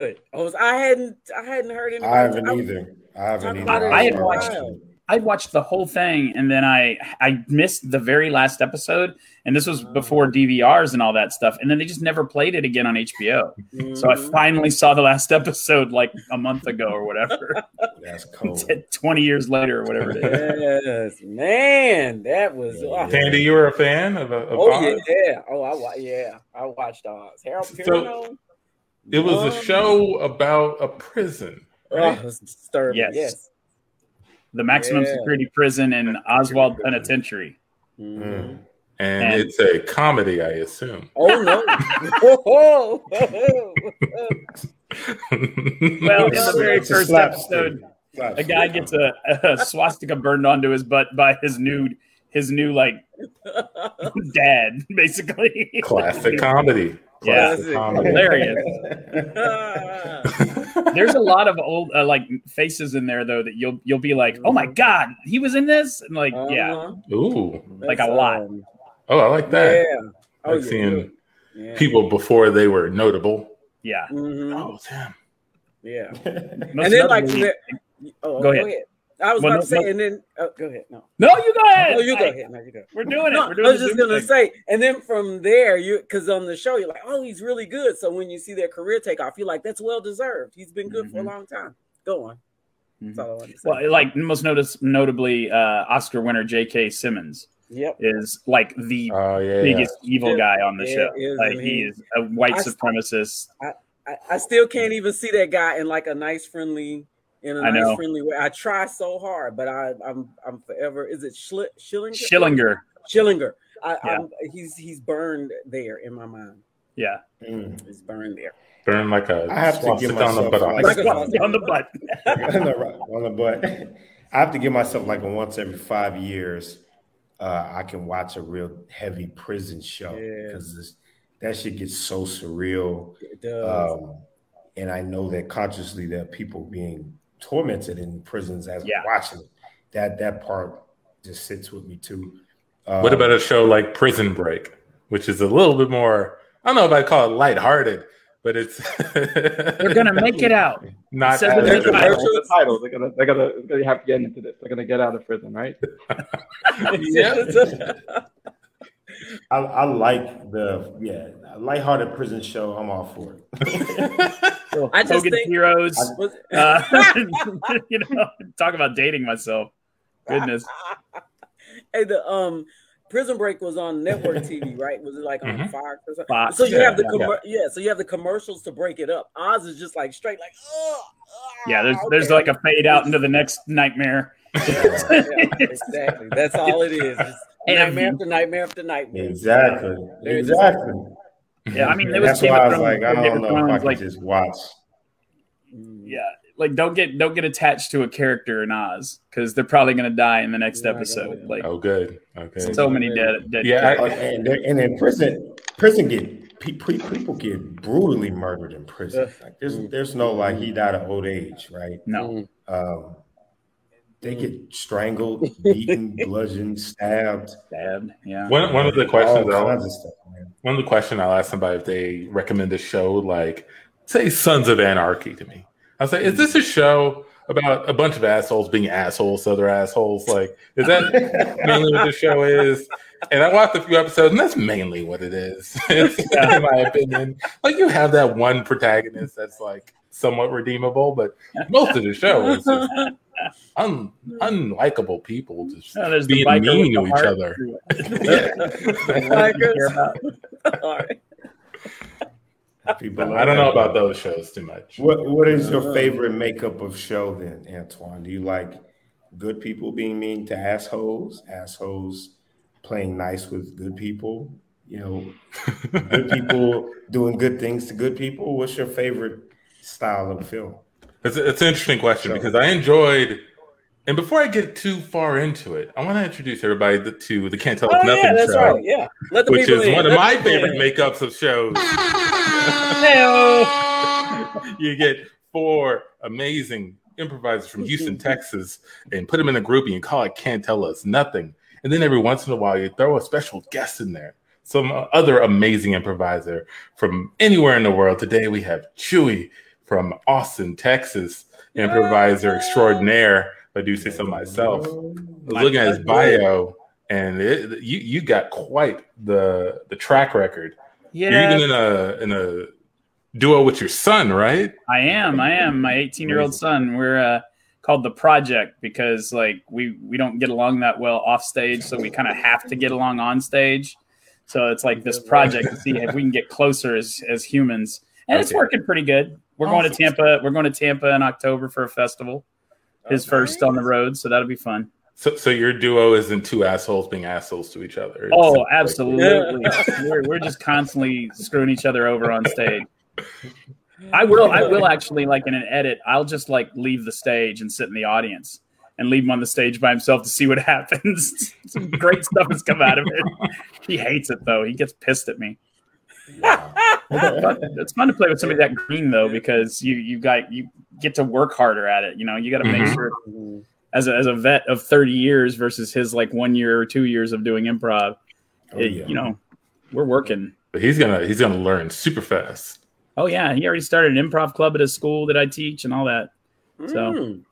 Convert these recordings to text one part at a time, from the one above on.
I was I hadn't I hadn't heard him. I haven't either. I haven't either. I had watched. I watched the whole thing and then I I missed the very last episode and this was before DVRs and all that stuff and then they just never played it again on HBO. Mm-hmm. So I finally saw the last episode like a month ago or whatever. That's cool. 20 years later or whatever it is. Yes, man, that was yeah. Tandy, you were a fan of, of Oh Oz? yeah. Oh, I yeah, I watched Oz. Harold so, It was a show about a prison. Right? Oh, disturbing. Yes. yes the maximum yeah. security prison in Oswald Penitentiary. Mm. And, and, it's a comedy, I assume. Oh no! well, in the very first episode, a guy gets a, a, swastika burned onto his butt by his new his new like dad, basically. Classic comedy. Classic yeah, comedy. hilarious. There's a lot of old uh, like faces in there though that you'll you'll be like, oh my god, he was in this, and like uh-huh. yeah, ooh, like a lot. Um, oh, I like that. Yeah, oh, like yeah, seeing yeah. people before they were notable. Yeah. Mm-hmm. Oh, damn. Yeah. and then like, oh, go, ahead. Go ahead. I was well, about no, to say, no. and then oh, go ahead. No, no, you go ahead. No, you go I, ahead. No, you go. We're doing no, it. We're doing I was just gonna thing. say, and then from there, you because on the show you're like, oh, he's really good. So when you see their career take off, you're like, that's well deserved. He's been good mm-hmm. for a mm-hmm. long time. Go on. Mm-hmm. Well, like most notice, notably, uh, Oscar winner J.K. Simmons. Yep. is like the oh, yeah, biggest yeah. evil guy on the yeah, show. Is, like he is a white I, supremacist. I, I, I still can't even see that guy in like a nice, friendly in a I nice, know. friendly way. I try so hard, but I, am I'm, I'm forever. Is it Schli- Schillinger? Schillinger. Schillinger. I, yeah. he's he's burned there in my mind. Yeah, mm. he's burned there. Burned like a I have to give myself on the butt. Like, like on the butt. on the butt. I have to give myself like a once every five years. Uh, I can watch a real heavy prison show because yeah. that shit gets so surreal. It does. Um, and I know that consciously there are people being tormented in prisons as yeah. watching it. That that part just sits with me too. Um, what about a show like Prison Break, which is a little bit more? I don't know if I call it lighthearted, but it's they're gonna make it out. Not the, the, title. the title. They're gonna they're gonna they have to get into this. They're gonna get out of prison, right? yeah. I, I, like the yeah lighthearted prison show. I'm all for it. I just Hogan think heroes. I, uh, you know, talk about dating myself. Goodness. hey, the um Prison Break was on network TV, right? Was it like on mm-hmm. Fox? Or something? Fox, so you yeah, have the com- yeah. yeah. so you have the commercials to break it up. Oz is just like straight, like oh, yeah. There's okay. there's like a fade out into the next nightmare. yeah, yeah, exactly. That's all it is. Just nightmare after nightmare after nightmare. Exactly. Exactly. Yeah, I mean, there was That's why I was like, I don't know if I can like, just watch. Yeah, like don't get don't get attached to a character in Oz because they're probably going to die in the next episode. Like, oh, good, okay. So many dead. dead yeah, and, and in prison, prison get people get brutally murdered in prison. Like, there's there's no like he died of old age, right? No. Um, they get mm. strangled, beaten, bludgeoned, stabbed. Stabbed. Yeah. One one of the questions. All kinds of stuff, man. One of the questions I'll ask somebody if they recommend a show like, say, Sons of Anarchy to me. I'll say, is this a mm. show about a bunch of assholes being assholes to other assholes? Like, is that mainly what the show is? And I watched a few episodes, and that's mainly what it is, in my opinion. Like, you have that one protagonist that's like somewhat redeemable, but most of the show is just un, unlikable people just no, being mean to each other. People, I don't know about those shows too much. What What is your favorite makeup of show then, Antoine? Do you like good people being mean to assholes, assholes playing nice with good people? You know, good people doing good things to good people. What's your favorite style of film? It's, it's an interesting question because I enjoyed. And before I get too far into it, I want to introduce everybody to the Can't Tell Us oh, Nothing yeah, that's show, right. Yeah, which is in. one of my favorite makeups of shows. you get four amazing improvisers from Houston, Texas, and put them in a group, and you call it Can't Tell Us Nothing. And then every once in a while, you throw a special guest in there, some other amazing improviser from anywhere in the world. Today we have Chewy from Austin, Texas, improviser extraordinaire. If I do say so myself. I was looking at his bio, and it, you you got quite the the track record. Yeah, You're even in a in a duo with your son, right? I am. I am. My 18 year old son. We're uh, called the project because like we we don't get along that well off stage, so we kind of have to get along on stage. So it's like this project to see if we can get closer as as humans, and okay. it's working pretty good. We're awesome. going to Tampa. We're going to Tampa in October for a festival. His okay. first on the road, so that'll be fun. So, so your duo isn't two assholes being assholes to each other. Oh, absolutely. Like, we're, we're just constantly screwing each other over on stage. I will. I will actually like in an edit. I'll just like leave the stage and sit in the audience and leave him on the stage by himself to see what happens. Some great stuff has come out of it. He hates it though. He gets pissed at me. it's fun to play with somebody that green though because you you got you get to work harder at it. You know, you got to make mm-hmm. sure as a, as a vet of 30 years versus his like one year or two years of doing improv. Oh, it, yeah. You know, we're working. But he's gonna he's gonna learn super fast. Oh yeah, he already started an improv club at his school that I teach and all that. So mm.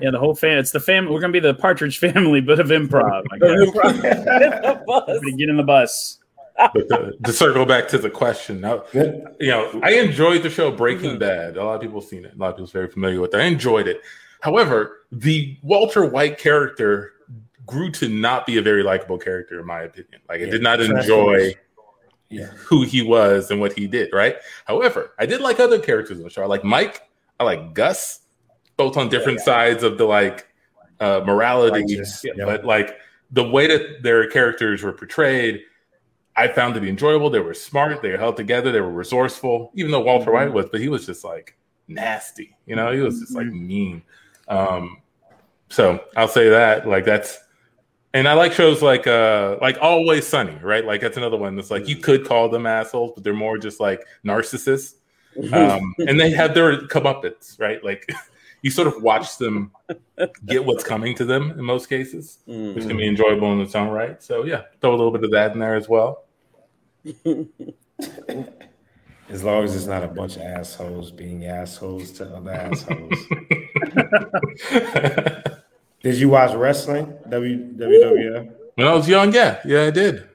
yeah, the whole fan. It's the family. We're gonna be the Partridge family, but of improv. I guess. get in the bus. But to, to, circle back to the question, now, you know, I enjoyed the show Breaking mm-hmm. Bad. A lot of people have seen it. A lot of people are very familiar with it. I enjoyed it. However, the Walter White character grew to not be a very likable character, in my opinion. Like, I yeah, did not enjoy yeah. who he was and what he did, right? However, I did like other characters in the show. I like Mike, I like Gus, both on different yeah, yeah. sides of the like uh, morality, but like the way that their characters were portrayed, I found to be enjoyable. They were smart, they were held together, they were resourceful, even though Walter mm-hmm. White was, but he was just like nasty, you know, he was just like mm-hmm. mean. Um, so I'll say that like that's and I like shows like uh like Always Sunny, right? Like that's another one that's like you could call them assholes, but they're more just like narcissists. Um, and they have their comeuppance, right? Like you sort of watch them get what's coming to them in most cases, mm-hmm. which can be enjoyable in its own right. So yeah, throw a little bit of that in there as well. As long as it's not a bunch of assholes being assholes to other assholes. Did you watch wrestling? W WWF? When I was young, yeah, yeah, I did.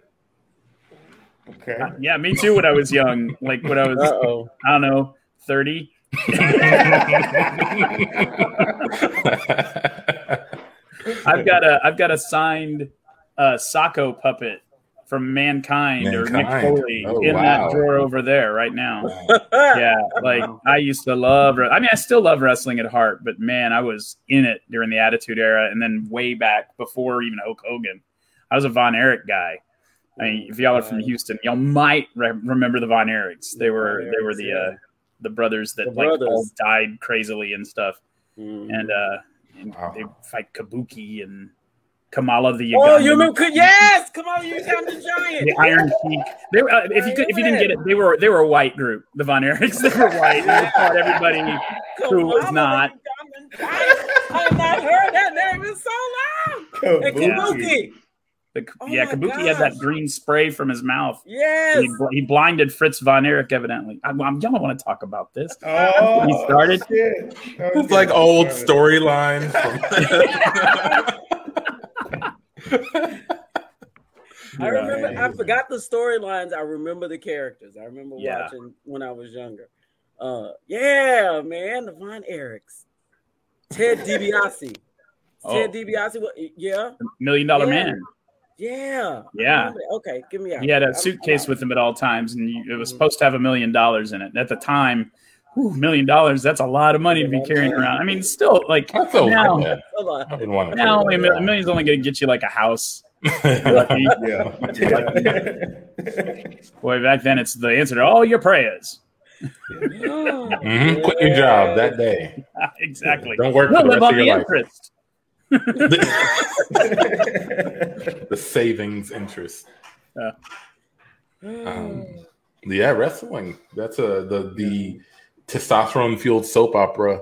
Okay. Uh, yeah, me too. When I was young, like when I was, Uh-oh. I don't know, thirty. I've got a I've got a signed uh, Socko puppet from Mankind, Mankind. or Mick Foley oh, in wow. that drawer over there right now. yeah, like I used to love. I mean, I still love wrestling at heart, but man, I was in it during the Attitude Era, and then way back before even Hulk Hogan. I was a Von Erich guy. I mean, if y'all are from Houston, y'all might re- remember the Von Erichs. They were they were the uh, the brothers that the like brothers. all died crazily and stuff, mm-hmm. and uh, and wow. they fight Kabuki and Kamala the Ugandan. Oh, you remember? Yes, Kamala the Ugandan Giant. The Iron Sheik. They were, uh, if you could, if you didn't get it, they were they were a white group. The Von Erichs. They were white. They fought everybody who was not. I have not heard that name in so long. Kabuki. And Kabuki. The, oh yeah, Kabuki gosh. had that green spray from his mouth. Yes, he, he, blinded Fritz von Erich. Evidently, I, I'm, y'all want to talk about this. Oh, he started. It's like old storyline. I remember. I forgot the storylines. I remember the characters. I remember yeah. watching when I was younger. Uh, yeah, man, the Von Erichs, Ted DiBiase, oh. Ted DiBiase. Yeah, Million Dollar yeah. Man. Yeah. Yeah. Okay, give me. Out. He had a suitcase with him at all times, and it was supposed to have a million dollars in it. At the time, million dollars that's a lot of money to be carrying around i mean still like I feel now, I didn't want to now only a million's only going to get you like a house yeah. boy back then it's the answer to all your prayers mm-hmm. quit your job that day exactly don't work we'll for the live rest on of your the interest the, the savings interest uh, um, yeah wrestling that's a the the testosterone fueled soap opera.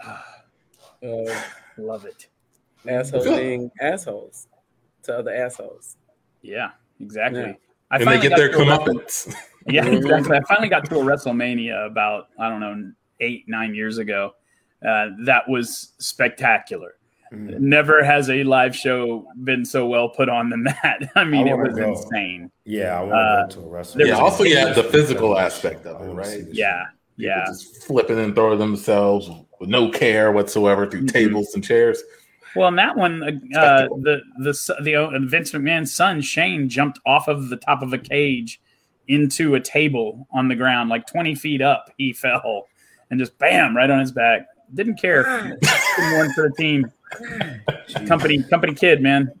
Uh, love it. Assholes being assholes to other assholes. Yeah, exactly. Yeah. I and they get their comeuppance. yeah, exactly. I finally got to a WrestleMania about I don't know eight nine years ago. Uh, that was spectacular. Mm-hmm. Never has a live show been so well put on than that. I mean, I it was go. insane. Yeah, I want to uh, go to a wrestling. Yeah, also yeah, the physical aspect of it, right? Yeah, yeah, just flipping and throwing themselves with no care whatsoever through mm-hmm. tables and chairs. Well, in that one, uh, uh the the the uh, Vince McMahon's son Shane jumped off of the top of a cage into a table on the ground, like twenty feet up. He fell and just bam right on his back. Didn't care. one for the team. Company company kid, man.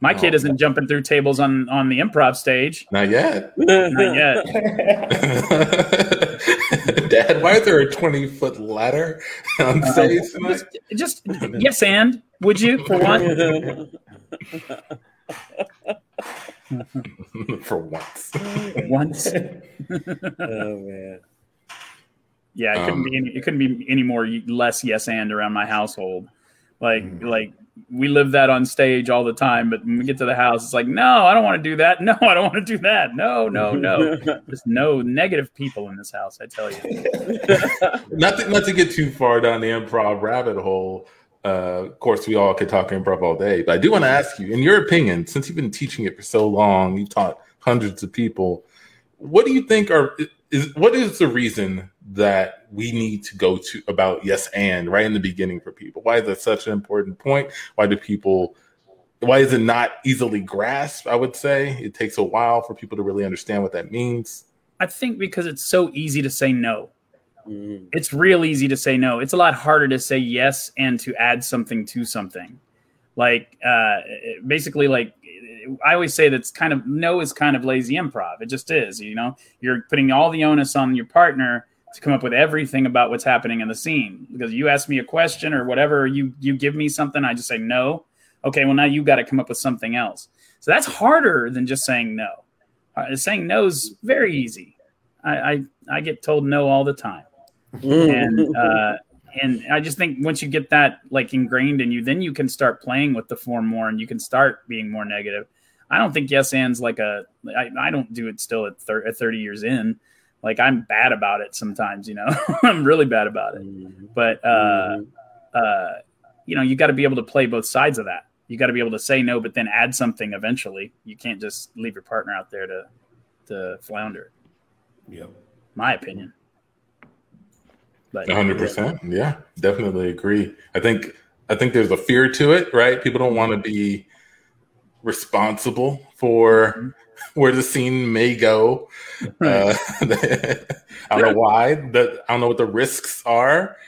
My kid oh, isn't jumping through tables on on the improv stage. Not yet. Not yet. Dad, why is there a twenty foot ladder on uh, stage? Uh, just, just yes, and would you for one? for once. once. oh man. Yeah, it couldn't um, be any, it couldn't be any more less yes and around my household. Like mm. like we live that on stage all the time, but when we get to the house, it's like, no, I don't want to do that. No, I don't want to do that. No, no, no. There's no negative people in this house. I tell you. not to, not to get too far down the improv rabbit hole. Uh, of course, we all could talk improv all day, but I do want to ask you, in your opinion, since you've been teaching it for so long, you've taught hundreds of people. What do you think are is what is the reason that we need to go to about yes and right in the beginning for people? Why is that such an important point? Why do people why is it not easily grasped? I would say it takes a while for people to really understand what that means. I think because it's so easy to say no. Mm. It's real easy to say no. It's a lot harder to say yes and to add something to something. Like uh, basically, like I always say that's kind of no is kind of lazy improv. It just is. You know, you're putting all the onus on your partner to come up with everything about what's happening in the scene. Because you ask me a question or whatever, you you give me something, I just say no. Okay, well now you've got to come up with something else. So that's harder than just saying no. Uh, saying no is very easy. I, I, I get told no all the time, and uh, and I just think once you get that like ingrained in you, then you can start playing with the form more, and you can start being more negative. I don't think yes and's like a. I, I don't do it still at, thir- at 30 years in. Like I'm bad about it sometimes, you know. I'm really bad about it. Mm-hmm. But uh, mm-hmm. uh, you know, you got to be able to play both sides of that. You got to be able to say no, but then add something eventually. You can't just leave your partner out there to to flounder. Yep. My opinion. But 100%. Yeah, definitely agree. I think I think there's a fear to it, right? People don't want to be responsible for mm-hmm. where the scene may go. Uh, I don't know why. The, I don't know what the risks are.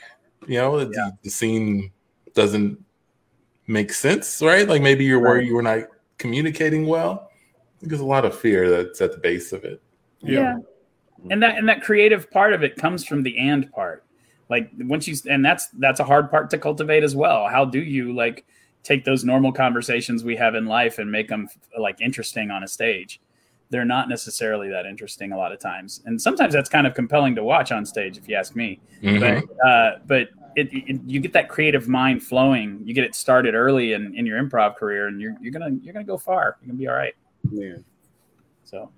You know, the, yeah. the, scene doesn't make sense, right? Like maybe you're worried you were not communicating well. There's a lot of fear that's at the base of it. Yeah. yeah. And that and that creative part of it comes from the and part. Like once you and that's that's a hard part to cultivate as well. How do you like take those normal conversations we have in life and make them like interesting on a stage. They're not necessarily that interesting a lot of times, and sometimes that's kind of compelling to watch on stage, if you ask me. Mm-hmm. But uh, but it, it, you get that creative mind flowing. You get it started early in, in your improv career, and you're you're gonna you're gonna go far. You're gonna be all right. Yeah. So,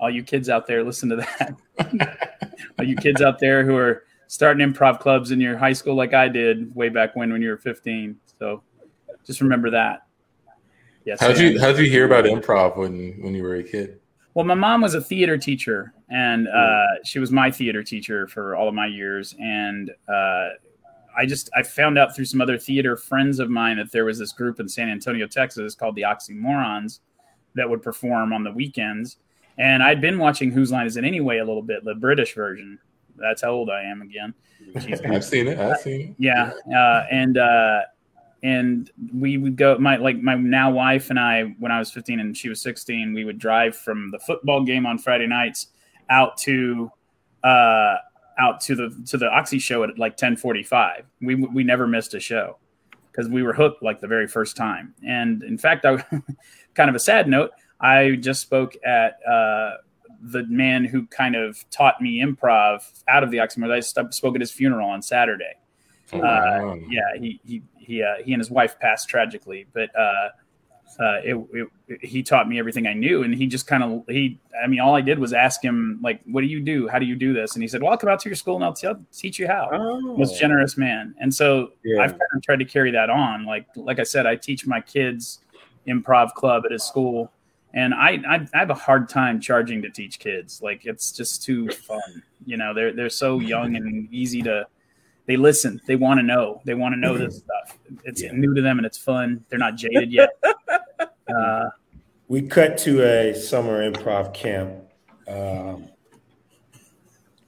all you kids out there, listen to that. all you kids out there who are starting improv clubs in your high school, like I did way back when when you were 15. So just remember that. Yes. How did you How'd you hear about improv when when you were a kid? Well, my mom was a theater teacher, and uh, she was my theater teacher for all of my years. And uh, I just I found out through some other theater friends of mine that there was this group in San Antonio, Texas, called the Oxymorons, that would perform on the weekends. And I'd been watching Whose Line Is It Anyway a little bit, the British version. That's how old I am again. I've seen it. I've seen it. Yeah, uh, and uh, and we would go my like my now wife and I when I was 15 and she was 16 we would drive from the football game on Friday nights out to uh out to the to the Oxy show at like 10:45 we we never missed a show because we were hooked like the very first time and in fact I kind of a sad note I just spoke at uh the man who kind of taught me improv out of the Oxymoron. I spoke at his funeral on Saturday. Oh, wow. uh, yeah, he, he he uh, he and his wife passed tragically, but uh, uh, it, it, he taught me everything I knew, and he just kind of he. I mean, all I did was ask him like, "What do you do? How do you do this?" And he said, "Well, I'll come out to your school and I'll, t- I'll teach you how." Oh. Most generous man, and so yeah. I've kind of tried to carry that on. Like like I said, I teach my kids improv club at his school, and I, I, I have a hard time charging to teach kids. Like it's just too fun. You know, they're they're so young and easy to they listen. They want to know. They want to know this stuff. It's yeah. new to them and it's fun. They're not jaded yet. Uh, we cut to a summer improv camp. Um,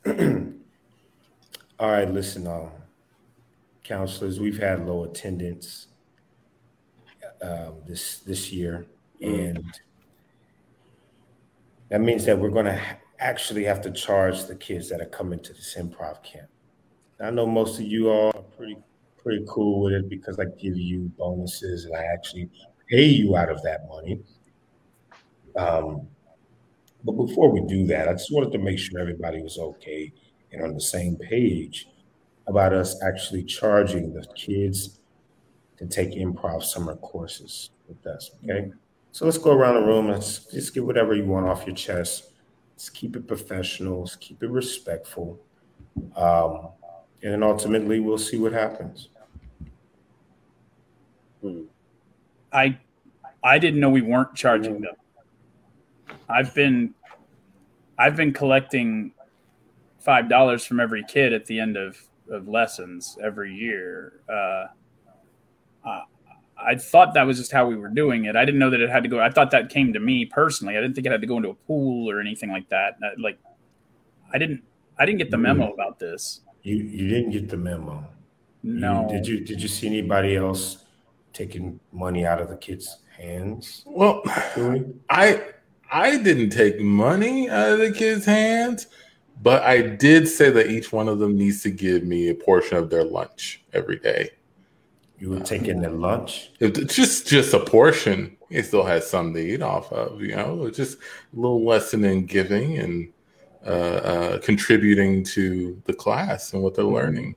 all right, listen, uh, counselors, we've had low attendance um, this this year, and that means that we're going to actually have to charge the kids that are coming to this improv camp. I know most of you all are pretty pretty cool with it because I give you bonuses and I actually pay you out of that money. Um, but before we do that, I just wanted to make sure everybody was okay and on the same page about us actually charging the kids to take improv summer courses with us. Okay. So let's go around the room. Let's just get whatever you want off your chest. Let's keep it professional. Let's keep it respectful. Um, and then ultimately we'll see what happens. I I didn't know we weren't charging them. I've been I've been collecting five dollars from every kid at the end of, of lessons every year. Uh, uh, I thought that was just how we were doing it. I didn't know that it had to go. I thought that came to me personally. I didn't think it had to go into a pool or anything like that. Like, I didn't. I didn't get the memo mm. about this. You you didn't get the memo. No. You, did you did you see anybody else taking money out of the kids' hands? Well, I I didn't take money out of the kids' hands, but I did say that each one of them needs to give me a portion of their lunch every day. You were taking their lunch? If it's just just a portion. It still has some to eat off of, you know. just a little lesson in giving and uh, uh, contributing to the class and what they're learning.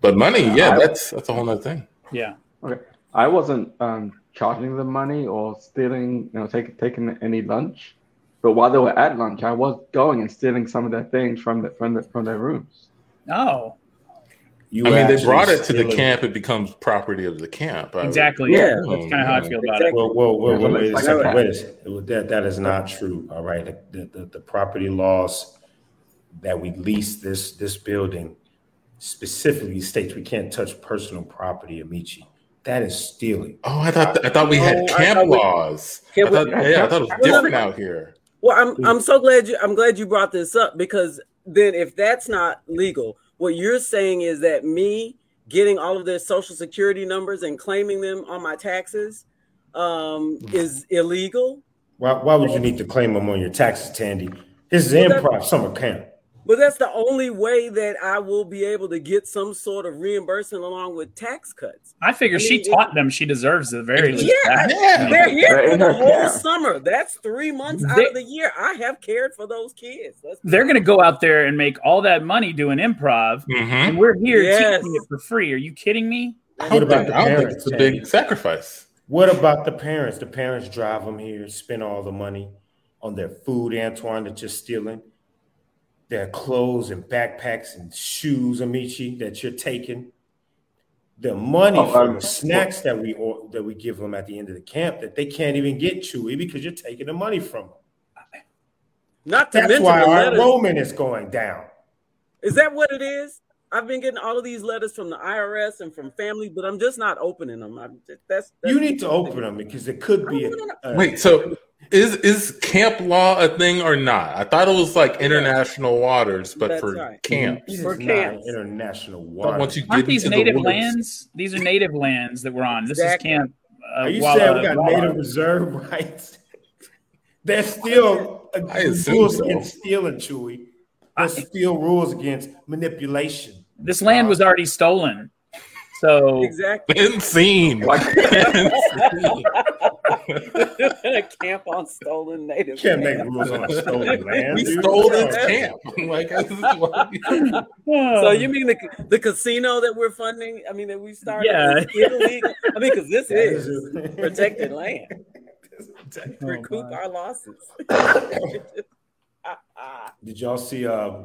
But money, yeah, that's that's a whole other thing. Yeah. Okay. I wasn't um, charging them money or stealing, you know, taking taking any lunch. But while they were at lunch, I was going and stealing some of their things from the from the from their rooms. Oh. You I mean, they brought it to the camp; it becomes property of the camp. Exactly. Yeah, that's kind of how I feel about it. Well, well, well, well wait a second. Wait a second. That that is not true. All right, the, the, the property laws that we lease this this building specifically states we can't touch personal property, Amici. That is stealing. Oh, I thought I thought we had oh, camp laws. I thought, yeah, I thought it was different out here. Well, I'm I'm so glad you I'm glad you brought this up because then if that's not legal, what you're saying is that me getting all of their social security numbers and claiming them on my taxes um, is illegal. Why, why would you need to claim them on your taxes, Tandy? This is well, improv summer camp. But that's the only way that I will be able to get some sort of reimbursement along with tax cuts. I figure I mean, she taught them she deserves the very least. Yeah, yeah. they're here for the whole summer. That's three months they, out of the year. I have cared for those kids. they're going to go out there and make all that money doing improv, mm-hmm. and we're here yes. teaching it for free. Are you kidding me? What about the parents? It's a big sacrifice. What about the parents? The parents drive them here, spend all the money on their food, Antoine, that you're stealing their clothes and backpacks and shoes, Amici, that you're taking. The money oh, for the snacks that we that we give them at the end of the camp that they can't even get Chewy because you're taking the money from them. Not to That's why our enrollment is going down. Is that what it is? I've been getting all of these letters from the IRS and from family, but I'm just not opening them. I'm just, that's, that's you need to open them because it could be. A, a, Wait, so is is camp law a thing or not? I thought it was like international waters, but That's for right. camps. For camps. international waters. once you Aren't these native the lands? These are native lands that we're on. This exactly. is camp. Uh, are you saying we got native reserve rights? There's still rules so. against stealing, Chewy. There's still rules against manipulation. This land was already stolen. So exactly been seen. a camp on stolen native. Can't make rules on stolen land. We stole this camp. like, so you mean the the casino that we're funding? I mean that we started? Yeah. Illegal? I mean, because this is protected land. to Recoup oh, our losses. Did y'all see? Uh,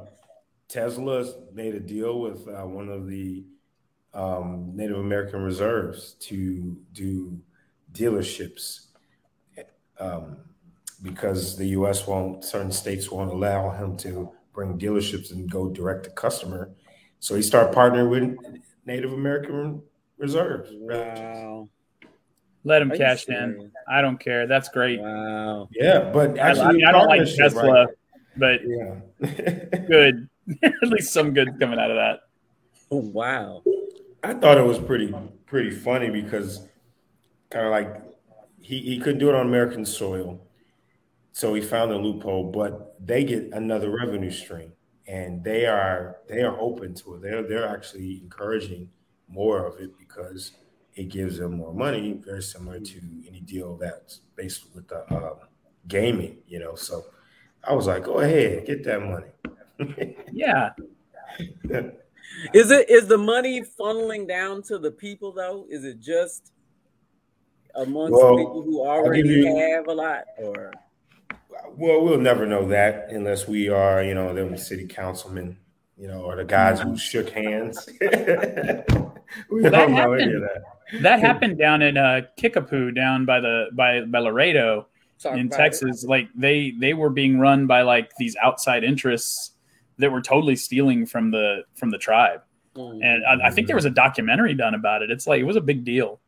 Tesla made a deal with uh, one of the um, Native American reserves to do dealerships um, because the U.S. won't, certain states won't allow him to bring dealerships and go direct to customer. So he started partnering with Native American reserves. Wow. Let him cash in. I don't care. That's great. Wow. Yeah, but actually, I, mean, I don't like Tesla, right? but yeah, good. At least some good coming out of that. Oh, wow. I thought it was pretty pretty funny because kind of like he, he couldn't do it on American soil. So he found a loophole, but they get another revenue stream and they are they are open to it. They're they're actually encouraging more of it because it gives them more money, very similar to any deal that's based with the uh, gaming, you know. So I was like, go ahead, get that money. yeah. Is it is the money funneling down to the people though? Is it just amongst well, people who already you, have a lot, or? Well, we'll never know that unless we are, you know, them city councilmen, you know, or the guys who shook hands. we well, don't know happened, any of that. That happened down in uh, Kickapoo, down by the by by Laredo Sorry in Texas. It. Like they they were being run by like these outside interests that were totally stealing from the from the tribe. Mm-hmm. And I, I, think there was a documentary done about it. It's like it was a big deal.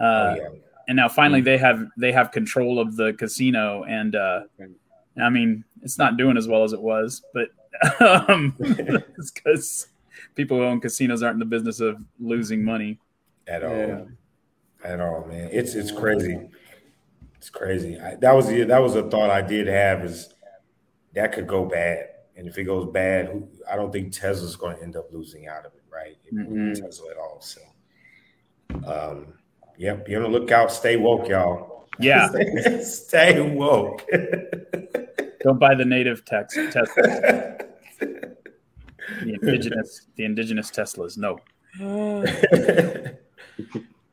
Uh, oh, yeah. And now finally mm-hmm. they have they have control of the casino, and uh, I mean it's not doing as well as it was, but um, because people who own casinos aren't in the business of losing money at all. Yeah. At all, man. It's it's crazy. It's crazy. I, that was the, that was a thought I did have is that could go bad and if it goes bad, I don't think Tesla's going to end up losing out of it, right? Mm-hmm. Tesla at all. So, um, yep, be on the lookout. Stay woke, y'all. Yeah, stay woke. don't buy the native text Tesla. the indigenous, the indigenous Teslas. No.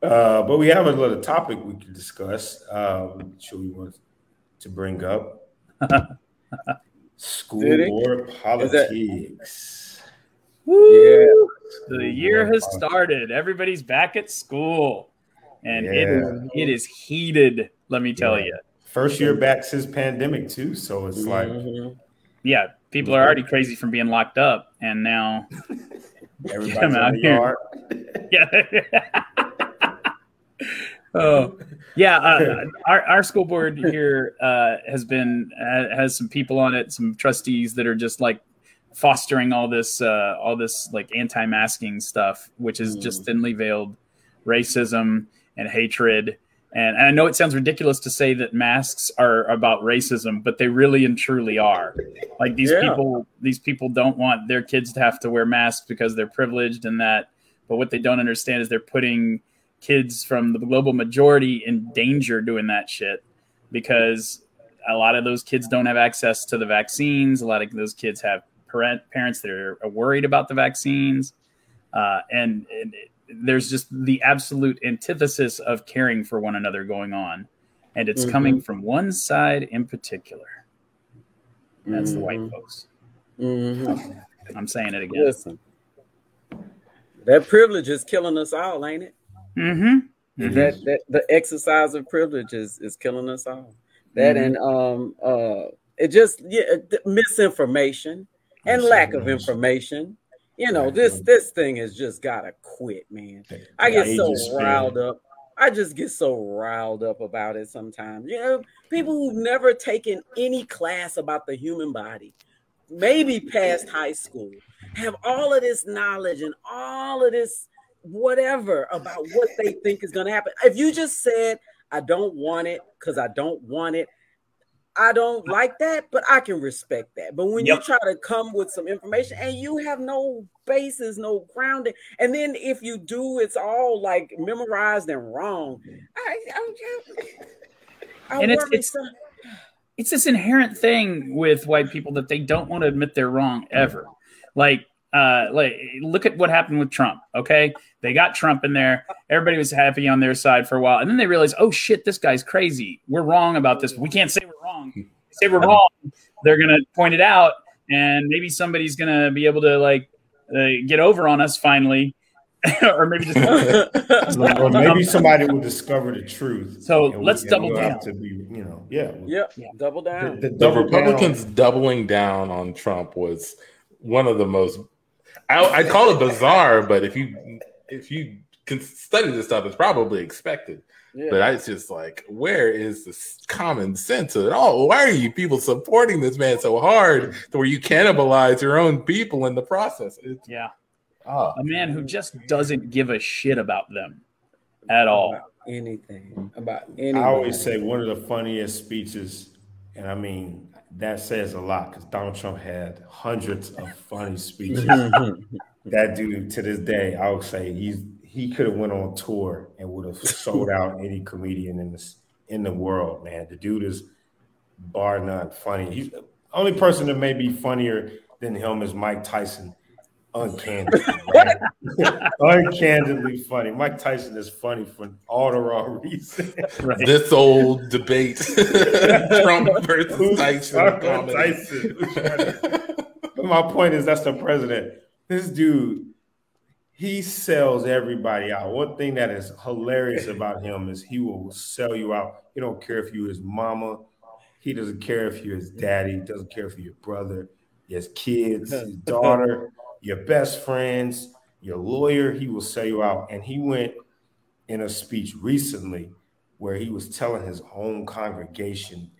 uh, but we have a little topic we can discuss. Um, should we want to bring up? School board politics. Yeah. The year has started. Everybody's back at school. And yeah. it, is, it is heated, let me tell yeah. you. First year back since pandemic, too. So it's mm-hmm. like. Yeah, people are already crazy from being locked up. And now. Everybody's out here. yeah. oh yeah uh, our, our school board here uh, has been uh, has some people on it some trustees that are just like fostering all this uh, all this like anti-masking stuff which is mm. just thinly veiled racism and hatred and, and, i know it sounds ridiculous to say that masks are about racism but they really and truly are like these yeah. people these people don't want their kids to have to wear masks because they're privileged and that but what they don't understand is they're putting kids from the global majority in danger doing that shit because a lot of those kids don't have access to the vaccines. A lot of those kids have parent, parents that are worried about the vaccines. Uh, and, and it, there's just the absolute antithesis of caring for one another going on. And it's mm-hmm. coming from one side in particular. That's mm-hmm. the white mm-hmm. folks. Mm-hmm. I'm saying it again. Listen, that privilege is killing us all, ain't it? Mm-hmm. mm-hmm. That, that the exercise of privilege is, is killing us all. That mm-hmm. and um uh it just yeah misinformation and lack of information. You know this this thing has just gotta quit, man. I get so riled up. I just get so riled up about it sometimes. You know, people who've never taken any class about the human body, maybe past high school, have all of this knowledge and all of this whatever about what they think is going to happen. If you just said, I don't want it because I don't want it, I don't like that, but I can respect that. But when yep. you try to come with some information and you have no basis, no grounding, and then if you do, it's all like memorized and wrong. I, I, and it's, it's it's this inherent thing with white people that they don't want to admit they're wrong ever. Like uh like look at what happened with Trump, okay? They got Trump in there. Everybody was happy on their side for a while. And then they realized, "Oh shit, this guy's crazy. We're wrong about this. We can't say we're wrong. Say we're wrong. They're going to point it out and maybe somebody's going to be able to like uh, get over on us finally or maybe just or maybe somebody will discover the truth. So let's we, double down. To be, you know, yeah, yeah, yeah. double down. The, the, the Republicans down. doubling down on Trump was one of the most. I, I call it bizarre, but if you if you can study this stuff, it's probably expected. Yeah. But I just like, where is the common sense of it all? Why are you people supporting this man so hard to where you cannibalize your own people in the process? It's, yeah, Oh, a man who just doesn't give a shit about them at all. Hmm. About anything about anything. I always say one of the funniest speeches, and I mean that says a lot because Donald Trump had hundreds of funny speeches. that dude, to this day, I would say he's he could have went on tour and would have sold out any comedian in this in the world. Man, the dude is bar none funny. He's the only person that may be funnier than him is Mike Tyson uncandidly, uncandidly funny. Mike Tyson is funny for all the wrong reasons. Right. This old debate, Trump versus Tyson. Tyson. but my point is, that's the president. This dude, he sells everybody out. One thing that is hilarious about him is he will sell you out. He don't care if you his mama. He doesn't care if you're his daddy. He doesn't care if you're your brother, his kids, his daughter your best friends, your lawyer, he will sell you out. And he went in a speech recently where he was telling his own congregation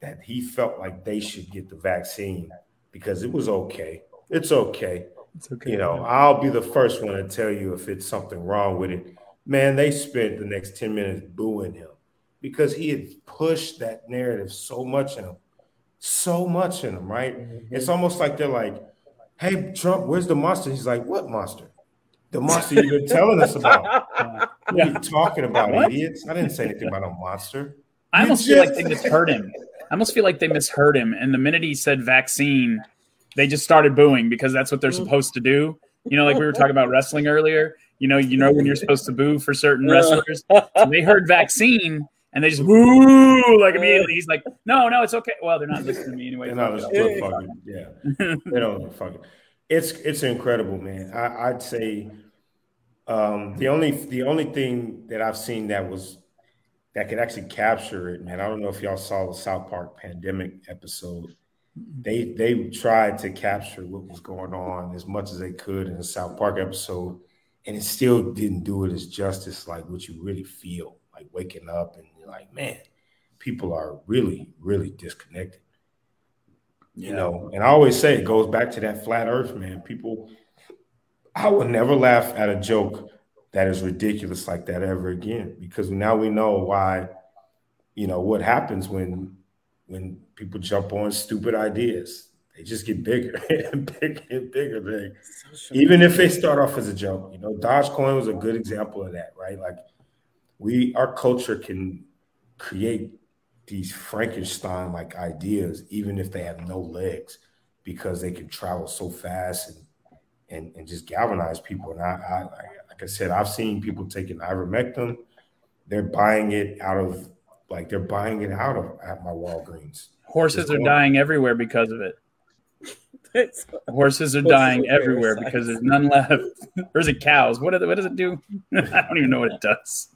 that he felt like they should get the vaccine because it was okay. It's okay. It's okay. You know, I'll be the first one to tell you if it's something wrong with it. Man, they spent the next 10 minutes booing him because he had pushed that narrative so much in him. So much in him, right? Mm-hmm. It's almost like they're like, hey, Trump, where's the monster? He's like, what monster? The monster you've been telling us about. What are you talking about, what? idiots? I didn't say anything about a monster. I almost feel like they misheard him. I almost feel like they misheard him. And the minute he said vaccine, they just started booing because that's what they're mm. supposed to do. You know, like we were talking about wrestling earlier. You know, you know when you're supposed to boo for certain wrestlers. So they heard vaccine and they just woo like immediately. He's like, no, no, it's okay. Well, they're not listening to me anyway. They're not fucking, yeah, they don't fucking. It's it's incredible, man. I, would say um, the only the only thing that I've seen that was that could actually capture it, man. I don't know if y'all saw the South Park pandemic episode. They they tried to capture what was going on as much as they could in the South Park episode, and it still didn't do it as justice like what you really feel, like waking up and like, man, people are really, really disconnected. You yeah. know, and I always say it goes back to that flat earth, man. People, I would never laugh at a joke that is ridiculous like that ever again because now we know why, you know, what happens when when people jump on stupid ideas. They just get bigger and bigger and bigger. They, even if they start off as a joke, you know, Dogecoin was a good example of that, right? Like we, our culture can create these Frankenstein like ideas, even if they have no legs, because they can travel so fast and and, and just galvanize people. And I, I, like I said, I've seen people taking ivermectin. They're buying it out of like they're buying it out of at my Walgreens. Horses are dying everywhere because of it. Horses are dying everywhere because there's none left. or is it cows? What, what does it do? I don't even know what it does.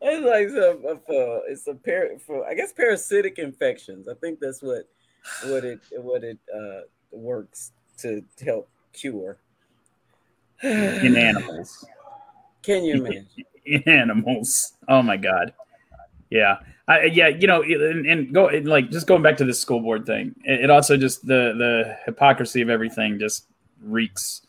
It's like some, for, it's a par- for I guess parasitic infections. I think that's what what it what it uh, works to help cure in animals. Can you imagine? In animals. Oh my god. Yeah. I, yeah, you know, and, and go like just going back to the school board thing. It, it also just the the hypocrisy of everything just reeks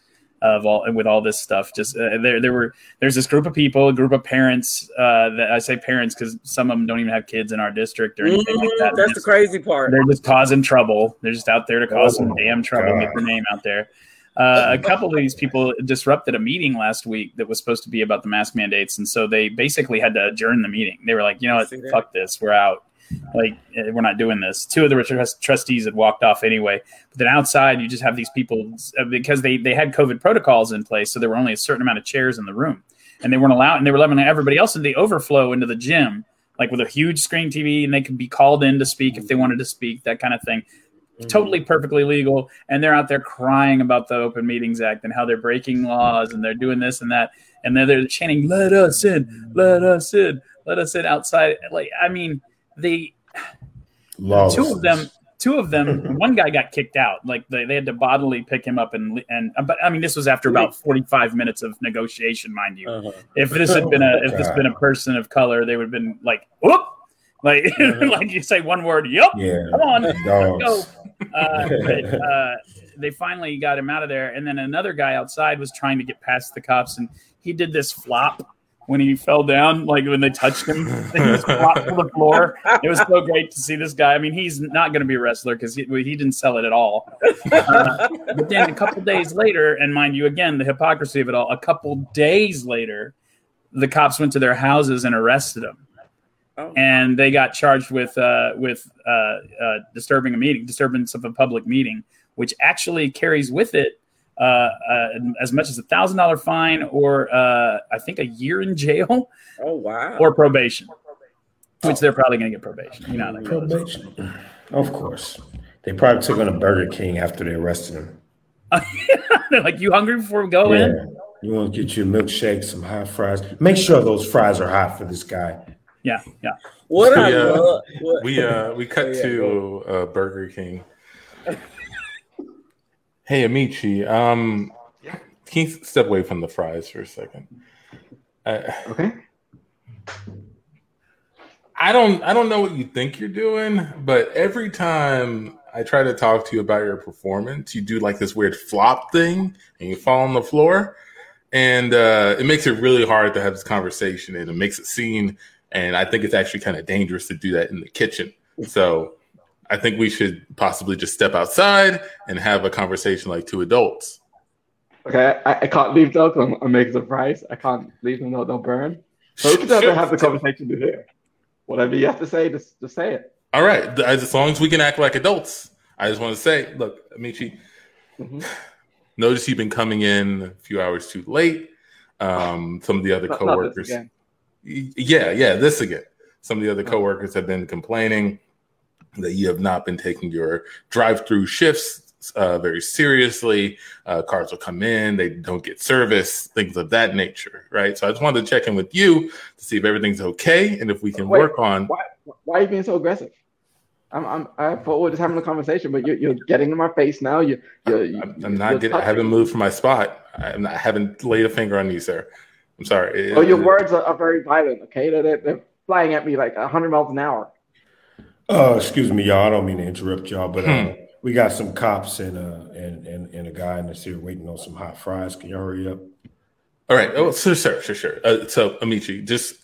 of all with all this stuff. Just uh, there, there were there's this group of people, a group of parents. Uh, that I say parents because some of them don't even have kids in our district or anything mm-hmm, like that. That's just, the crazy part. They're just causing trouble. They're just out there to cause oh, some damn trouble, God. get their name out there. Uh, a couple of these people disrupted a meeting last week that was supposed to be about the mask mandates, and so they basically had to adjourn the meeting. They were like, "You know what? Fuck this. We're out." Like eh, we're not doing this. Two of the trustees had walked off anyway. But then outside, you just have these people uh, because they they had COVID protocols in place, so there were only a certain amount of chairs in the room, and they weren't allowed, and they were letting everybody else in the overflow into the gym, like with a huge screen TV, and they could be called in to speak if they wanted to speak, that kind of thing. Mm-hmm. Totally perfectly legal, and they're out there crying about the Open Meetings Act and how they're breaking laws and they're doing this and that, and they're, they're chanting "Let us in, let us in, let us in" outside. Like, I mean, they two of them two of them one guy got kicked out. Like they, they had to bodily pick him up and and but i mean this was after about 45 minutes of negotiation mind you. Uh-huh. if this had been a if this had been a person of color they would have been like whoop! Like uh-huh. like you say one word yep yeah. come on. Go uh, but, uh, they finally got him out of there. And then another guy outside was trying to get past the cops and he did this flop when he fell down, like when they touched him, he was flopped to the floor. It was so great to see this guy. I mean, he's not going to be a wrestler because he, he didn't sell it at all. Uh, but then a couple days later, and mind you, again, the hypocrisy of it all, a couple days later, the cops went to their houses and arrested him. Oh. And they got charged with uh, with uh, uh disturbing a meeting, disturbance of a public meeting, which actually carries with it uh, uh, as much as a thousand dollar fine or uh, I think a year in jail. Oh wow! Or probation, which they're probably going to get probation. You know, like probation. Of course, they probably took on a Burger King after they arrested him. they're like, "You hungry before we go yeah. in?" You want to get you a milkshake, some hot fries. Make sure those fries are hot for this guy. Yeah, yeah. What we, uh, what? we uh we cut oh, yeah, to uh, Burger King Hey, Amici. Um, can you step away from the fries for a second? Uh, okay. I don't. I don't know what you think you're doing, but every time I try to talk to you about your performance, you do like this weird flop thing, and you fall on the floor, and uh, it makes it really hard to have this conversation, and it makes it seem. And I think it's actually kind of dangerous to do that in the kitchen. So I think we should possibly just step outside and have a conversation like two adults. Okay, I, I can't leave though because I'm, I'm, making some fries. I can't leave them; they'll, they'll burn. So we can sure. have the conversation to here. Whatever you have to say, just, just say it. All right, as long as we can act like adults. I just want to say, look, Amici, mm-hmm. notice you've been coming in a few hours too late. Um, some of the other not, coworkers, not yeah, yeah, this again. Some of the other coworkers have been complaining that you have not been taking your drive-through shifts uh, very seriously. Uh, cars will come in, they don't get service, things of that nature, right? So I just wanted to check in with you to see if everything's okay and if we can Wait, work on. Why, why are you being so aggressive? I'm, I'm, I thought we are just having a conversation, but you're, you're getting in my face now. You, you're, you, I'm not getting. I haven't moved from my spot. I'm not, I haven't laid a finger on you, sir. I'm sorry. Oh, your words are, are very violent. Okay, they're, they're flying at me like 100 miles an hour. Uh, excuse me, y'all. I don't mean to interrupt y'all, but uh, hmm. we got some cops and uh and, and and a guy in the here waiting on some hot fries. Can y'all hurry up? All right. Oh, sure, sure, sure, sure. Uh, so, Amici, just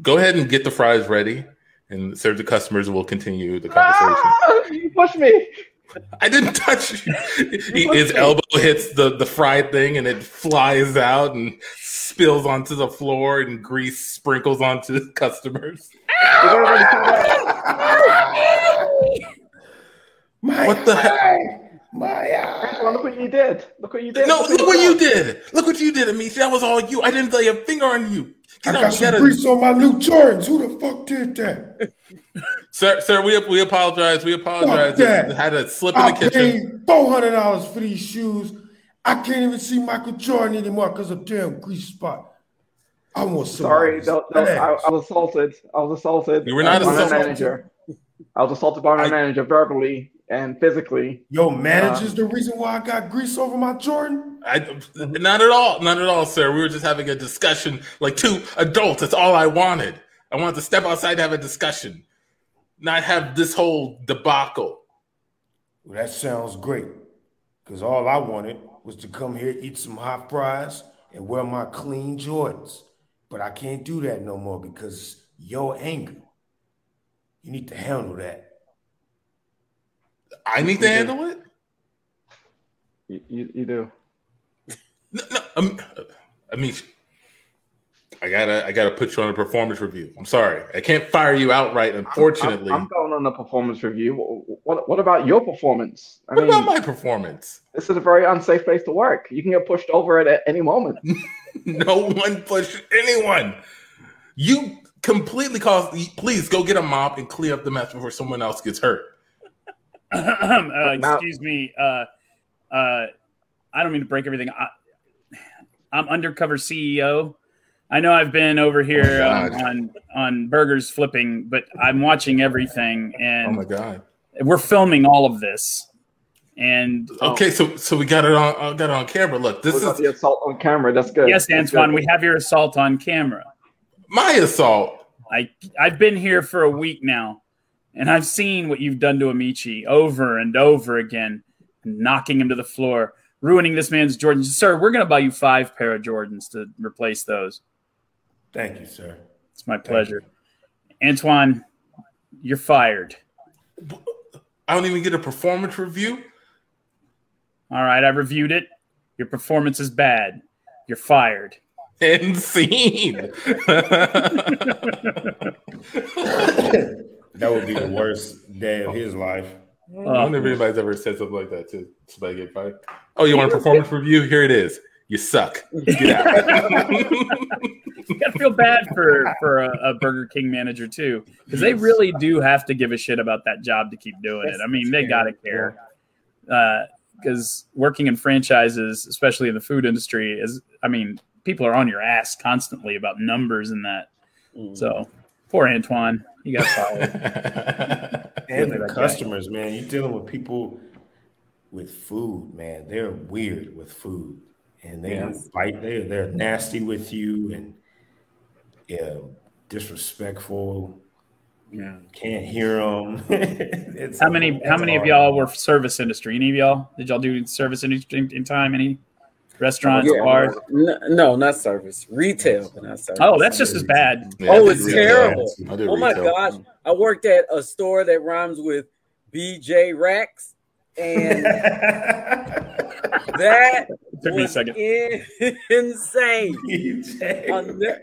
go ahead and get the fries ready and serve the customers. We'll continue the conversation. Ah, you push me. I didn't touch you. His elbow hits the, the fried thing and it flies out and spills onto the floor and grease sprinkles onto the customers. My what the hell? My eye. Look what you did. Look what you did. No, look, look what you did. Look what you did, Amici. That was all you. I didn't lay a finger on you. Get I got some gotta... grease on my new Jordans. Who the fuck did that? sir, sir, we we apologize. We apologize. Fuck Had to slip in I the kitchen. Four hundred dollars for these shoes. I can't even see Michael Jordan anymore because of damn grease spot. I was sorry. No, no, I, I, was assaulted. I was assaulted. You were not assaulted. Manager. I was assaulted by my I, manager verbally and physically. Yo, manager's uh, the reason why I got grease over my Jordan. I not at all, not at all, sir. We were just having a discussion, like two adults. That's all I wanted. I wanted to step outside to have a discussion, not have this whole debacle. Well, that sounds great. Because all I wanted was to come here, eat some hot fries, and wear my clean Jordans. But I can't do that no more because your anger. You need to handle that. I need to handle it. You, you, you do. No, no, um, I mean, I gotta I gotta put you on a performance review. I'm sorry, I can't fire you outright. Unfortunately, I'm, I'm, I'm going on a performance review. What what about your performance? I what mean, about my performance? This is a very unsafe place to work. You can get pushed over at any moment. no one pushed anyone. You completely caused. Please go get a mop and clear up the mess before someone else gets hurt. uh, excuse me. Uh, uh, I don't mean to break everything. I, I'm undercover CEO I know I've been over here oh um, on on burgers flipping, but I'm watching everything, and oh my god, we're filming all of this. And okay, so so we got it on uh, got it on camera. Look, this is the assault on camera. That's good. Yes, Antoine, we have your assault on camera. My assault. I I've been here for a week now, and I've seen what you've done to Amici over and over again, knocking him to the floor, ruining this man's Jordans. Sir, we're going to buy you five pair of Jordans to replace those. Thank you, sir. It's my pleasure. You. Antoine, you're fired. I don't even get a performance review. All right, I reviewed it. Your performance is bad. You're fired. And scene. that would be the worst day of his life. I wonder if anybody's ever said something like that to somebody get fired. Oh, you want a performance review? Here it is. You suck. Get out. you gotta feel bad for for a, a Burger King manager too, because they really do have to give a shit about that job to keep doing it. I mean, they gotta care. Because uh, working in franchises, especially in the food industry, is I mean, people are on your ass constantly about numbers and that. Mm. So poor Antoine, you got fired. and the customers, guy. man, you're dealing with people with food, man. They're weird with food and they yes. fight. They they're nasty with you and yeah, disrespectful. Yeah, can't hear them. how many? How many hard. of y'all were service industry? Any of y'all? Did y'all do service industry in time? Any restaurants, yeah, bars? No, not service. Retail, not service. Oh, that's just as bad. Yeah, oh, it's terrible. Oh my gosh, I worked at a store that rhymes with BJ Racks, and that took me a second. insane.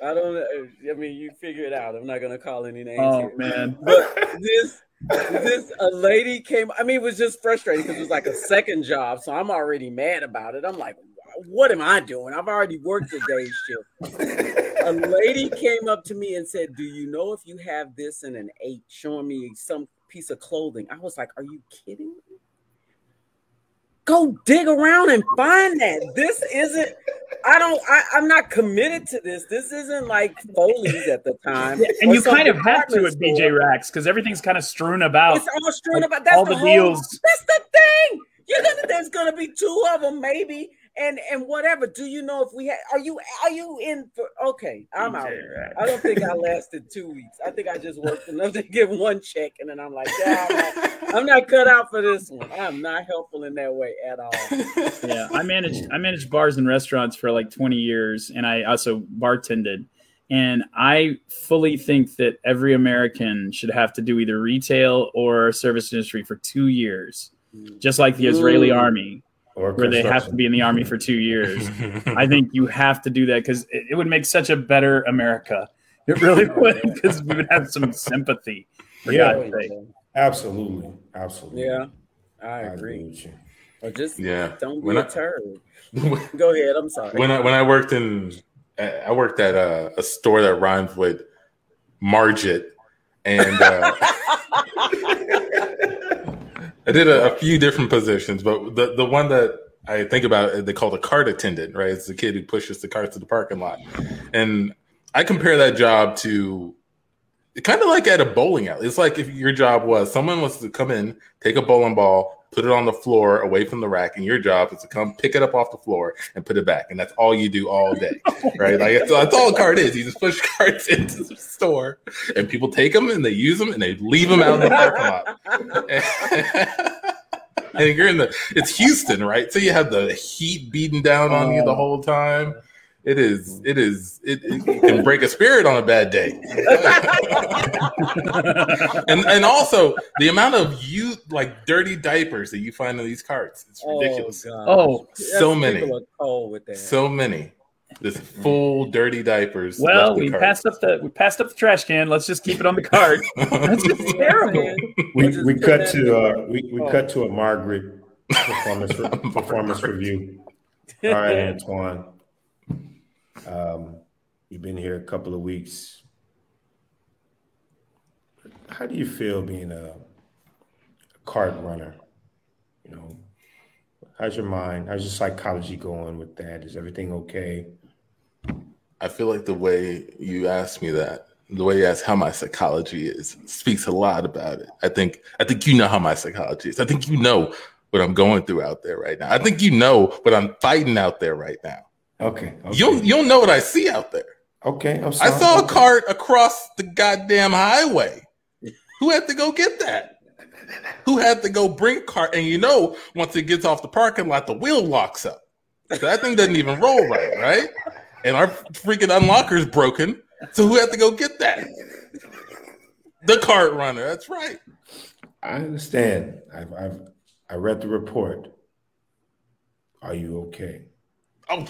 I don't know. I mean, you figure it out. I'm not gonna call any names. Oh here. man. But this this a lady came. I mean, it was just frustrating because it was like a second job. So I'm already mad about it. I'm like, what am I doing? I've already worked a day shift. a lady came up to me and said, Do you know if you have this in an eight, showing me some piece of clothing? I was like, Are you kidding me? go dig around and find that. This isn't. I don't. I, am not committed to this. This isn't like Foley's at the time. Yeah, and you kind of have to at BJ Racks because everything's kind of strewn about. It's all strewn like, about. That's all the, the whole, deals. That's the thing. You're gonna. There's gonna be two of them, maybe, and and whatever. Do you know if we had? Are you are you in for? Okay, I'm out. I don't think I lasted two weeks. I think I just worked enough to get one check, and then I'm like, yeah, I'm not, I'm not cut out for this one. I'm not helpful in that way at all. Yeah, I managed I managed bars and restaurants for like 20 years, and I also bartended. And I fully think that every American should have to do either retail or service industry for two years, mm. just like the Israeli army where they have to be in the army for two years. I think you have to do that because it, it, would make such a better America. It really would because we would have some sympathy. yeah, absolutely, absolutely. Yeah, I agree. I or just yeah, don't be when a I, turd. Go ahead. I'm sorry. When I when I worked in, I worked at a, a store that rhymes with Margit, and. Uh, I did a, a, few different positions, but the, the one that I think about, uh, they call the cart attendant, right? It's the kid who pushes the carts to the parking lot. And I compare that job to kind of like at a bowling alley. It's like if your job was someone was to come in, take a bowling ball, put it on the floor away from the rack, and your job is to come pick it up off the floor and put it back, and that's all you do all day, right? Like that's, that's all a cart is. You just push carts into the store, and people take them and they use them and they leave them out in the parking lot. and you're in the it's Houston, right? So you have the heat beating down on you the oh. whole time. It is. It is. It, it, can break a spirit on a bad day. and and also the amount of you like dirty diapers that you find in these carts. It's oh, ridiculous. Oh, oh so many. So many. This full dirty diapers. Well, we cart. passed up the we passed up the trash can. Let's just keep it on the cart. That's just terrible. We, we cut to uh, we, we oh. cut to a Margaret performance performance review. All right, Antoine. Um, you've been here a couple of weeks. How do you feel being a, a cart runner? You know, how's your mind? How's your psychology going with that? Is everything okay? I feel like the way you asked me that, the way you asked how my psychology is, speaks a lot about it. I think I think you know how my psychology is. I think you know what I'm going through out there right now. I think you know what I'm fighting out there right now. Okay. okay. You don't, you don't know what I see out there. Okay. i saw a cart across the goddamn highway. Who had to go get that? Who had to go bring cart? And you know, once it gets off the parking lot, the wheel locks up. So that thing doesn't even roll right, right? And our freaking unlocker's broken. So who had to go get that? The cart runner. That's right. I understand. I've, I've I read the report. Are you okay? Oh,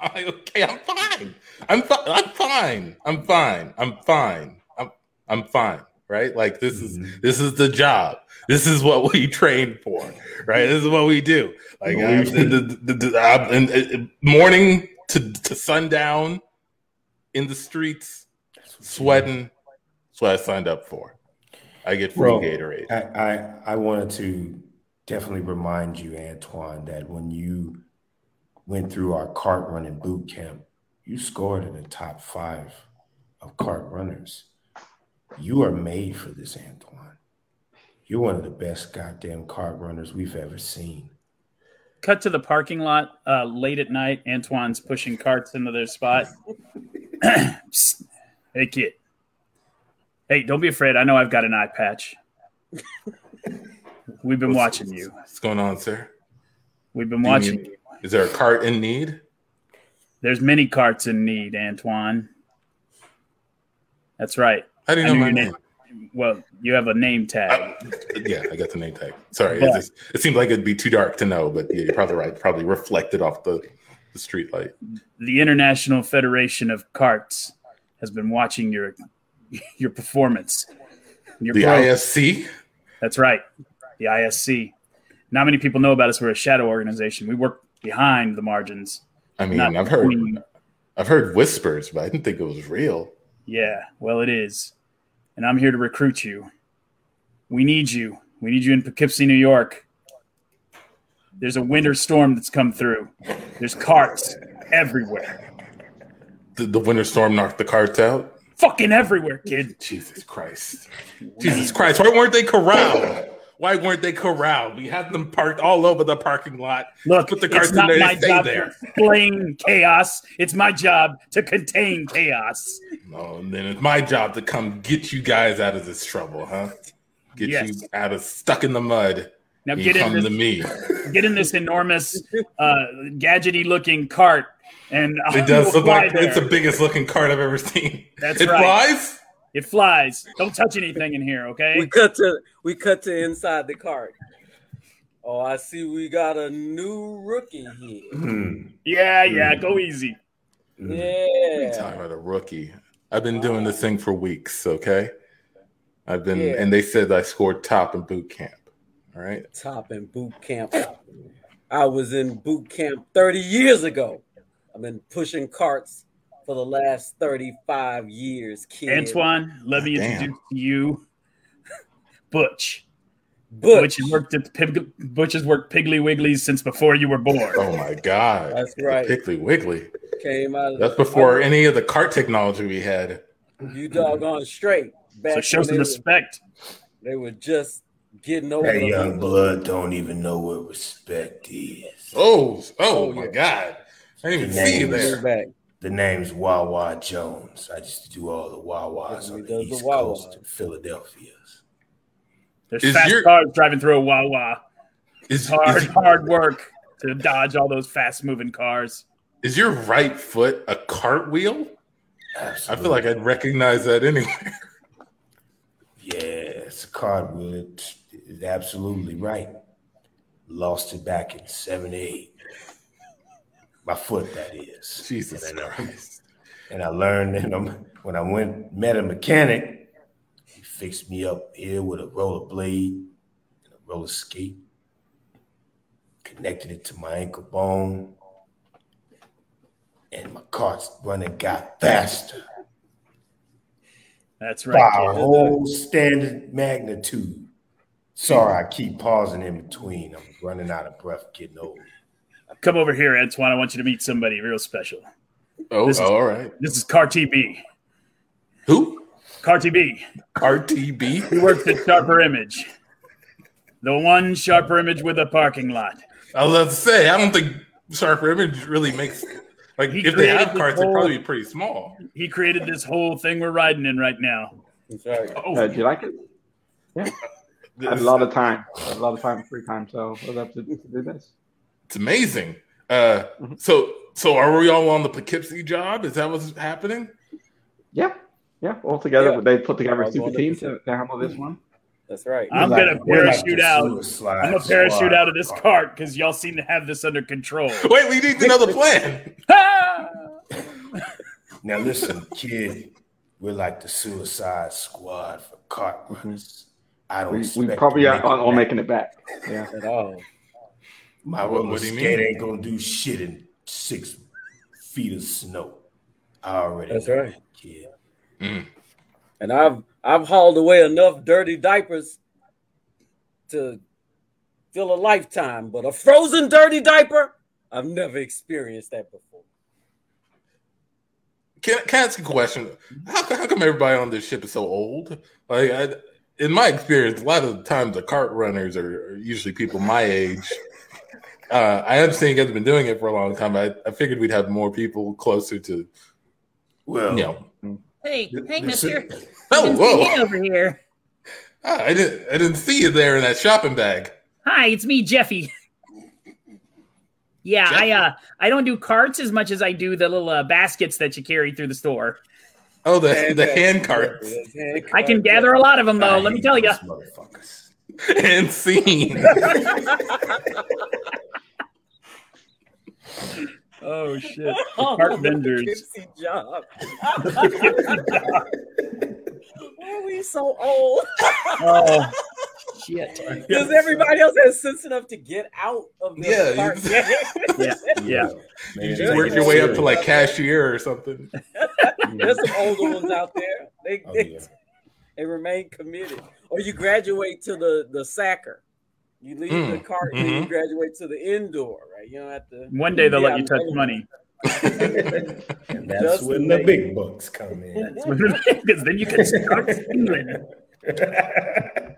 I, okay. I'm fine. I'm fine. I'm fine. I'm fine. I'm fine. I'm I'm fine. Right? Like this mm-hmm. is this is the job. This is what we train for. Right? This is what we do. Like uh, the, the, the, uh, uh, morning to, to sundown in the streets, sweating. That's what I signed up for. I get free well, Gatorade. I, I, I wanted to definitely remind you, Antoine, that when you went through our cart running boot camp, you scored in the top five of cart runners. You are made for this, Antoine. You're one of the best goddamn cart runners we've ever seen. Cut to the parking lot uh, late at night. Antoine's pushing carts into their spot. hey, kid. Hey, don't be afraid. I know I've got an eye patch. We've been what's, watching you. What's going on, sir? We've been watching you. Is there a cart in need? There's many carts in need, Antoine. That's right. How do you know, know my name? name? Well, you have a name tag. I, yeah, I got the name tag. Sorry, it, just, it seemed like it'd be too dark to know, but yeah, you're probably right. Probably reflected off the, the street light. The International Federation of Carts has been watching your your performance. Your the pro- IFC. That's right, the ISC. Not many people know about us. We're a shadow organization. We work behind the margins. I mean, I've heard, I've heard whispers, but I didn't think it was real. Yeah, well, it is, and I'm here to recruit you. We need you. We need you in Poughkeepsie, New York. There's a winter storm that's come through. There's carts everywhere. The, the winter storm knocked the carts out fucking everywhere, kid. Jesus Christ. Jesus Christ. Why weren't they corralled? Why weren't they corralled? We had them parked all over the parking lot. Look, put the cars in there. My job there. To explain chaos. It's my job to contain chaos. No, and then it's my job to come get you guys out of this trouble, huh? Get yes. you out of stuck in the mud. Now get in this, to me. Get in this enormous, uh, gadgety looking cart and it does look like there. it's the biggest looking cart I've ever seen. That's it right. flies. It flies. Don't touch anything in here, okay? We cut to we cut to inside the cart. Oh, I see. We got a new rookie here. Mm. Yeah, yeah. Mm. Go easy. Mm. Yeah. talking about a rookie. I've been doing this thing for weeks. Okay. I've been, yeah. and they said I scored top in boot camp. All right. Top in boot camp. I was in boot camp 30 years ago. I've been pushing carts for the last 35 years, kid. Antoine, let me ah, introduce to you Butch. Butch. Butch has worked at Pig- Butch has worked Piggly Wigglies since before you were born. Oh my god. That's right. Piggly Wiggly. Came out That's before any of the cart technology we had. You doggone straight. Back so show some respect. Were, they were just getting over. Hey, young blood don't even know what respect is. Oh, oh, oh my yeah. god. I didn't even see you there. Back. The name's Wawa Jones. I just do all the Wawas on the East the Coast and Philadelphia's. There's is fast your, cars driving through a Wawa. It's hard, is, hard work to dodge all those fast moving cars. Is your right foot a cartwheel? Absolutely. I feel like I'd recognize that anywhere. Yeah, it's a cartwheel. It's, it's absolutely right. Lost it back in 78. My foot, that is. Jesus and Christ. And I learned and when I went met a mechanic, he fixed me up here with a roller blade and a roller skate, connected it to my ankle bone, and my cart's running got faster. That's right. By a whole standard magnitude. Sorry, I keep pausing in between. I'm running out of breath, getting old. Come over here, Antoine. I want you to meet somebody real special. Oh, This is- all right. This is CarTB. Who? CarTB. RTB? He works at Sharper Image. The one Sharper Image with a parking lot. I love to say, I don't think Sharper Image really makes like He if they have created this carts, they'd probably be pretty small. He created this whole thing we're riding in right now. That's right. Uh, Oh, do you like it? Yeah, I have a lot of time, a lot of time, free time. So I was up to, to do this. It's amazing. Uh, Mhm. so so are we all on the Poughkeepsie job? Is that what's happening? Yeah, yeah. All together, Yeah. they put together All a super team to- to, to handle this one. That's right. I'm We're gonna like- like parachute out. Suicide I'm gonna parachute Squad. out of this cart because y'all seem to have this under control. Wait, we need another plan. Ah! Now listen, kid, we're like the Suicide Squad for cart runners. I don't. We, we probably are make on, it on back. making it back. Yeah. At all. My What- roller what do skate mean? ain't gonna do shit in six feet of snow. I already. That's know right. that, kid. Mm. And I've I've hauled away enough dirty diapers to fill a lifetime, but a frozen dirty diaper, I've never experienced that before. Can, can I ask a question? How, how come everybody on this ship is so old? Like, I, in my experience, a lot of the times the cart runners are, are usually people my age. Uh, I understand you guys have been doing it for a long time. I, I figured we'd have more people closer to, Well, you know. Hey, hey, the- mister. Oh, Good to see whoa! over here. Ah, I didn't, I didn't see you there in that shopping bag. Hi, it's me, Jeffy. Yeah, I uh I don't do carts as much as I do the little uh, baskets that you carry through the store. Oh, the the hand carts I can gather a lot of them though. I Let me tell you. motherfuckers. and scene. Oh shit! Oh, cart vendors. Poughkeepsie job. Why are we so old? Oh shit! Because everybody else has sense enough to get out of the Yeah, you cart. just- Yeah, yeah. Man, You just work your way up to like cashier or something. There's some older ones out there. They, Oh, they, yeah. They remain committed. Or you graduate to the the sacker. You leave the Mm, cart and you graduate to the indoor, right? You don't have to. One day they'll let you touch money And that's Just when the the big bucks come in. because then you can start stealing.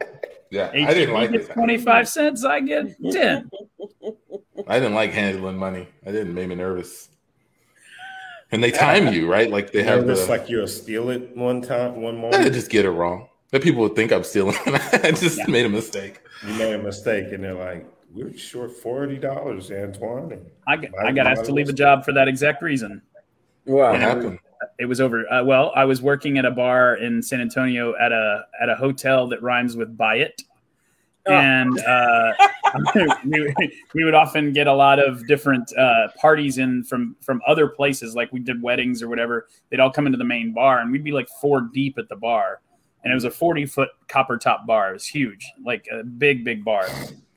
Yeah, I didn't like it. Twenty-five cents. I get ten. I didn't like handling money. I didn't make me nervous. And they time you, right? Like they have It's the. like you'll steal it one time, one I moment. just get it wrong. That people would think I'm stealing. I just made a mistake. You made a mistake, and they're like, "We're short forty dollars, Antoine." And I got, I got asked to leave a job for that exact reason. Wow. What happened? It was over. Uh, well, I was working at a bar in San Antonio at a at a hotel that rhymes with buy it, Oh. and uh, we, we would often get a lot of different uh, parties in from from other places. Like we did weddings or whatever. They'd all come into the main bar, and we'd be like four deep at the bar. And it was a forty foot copper top bar. It was huge, like a big big bar.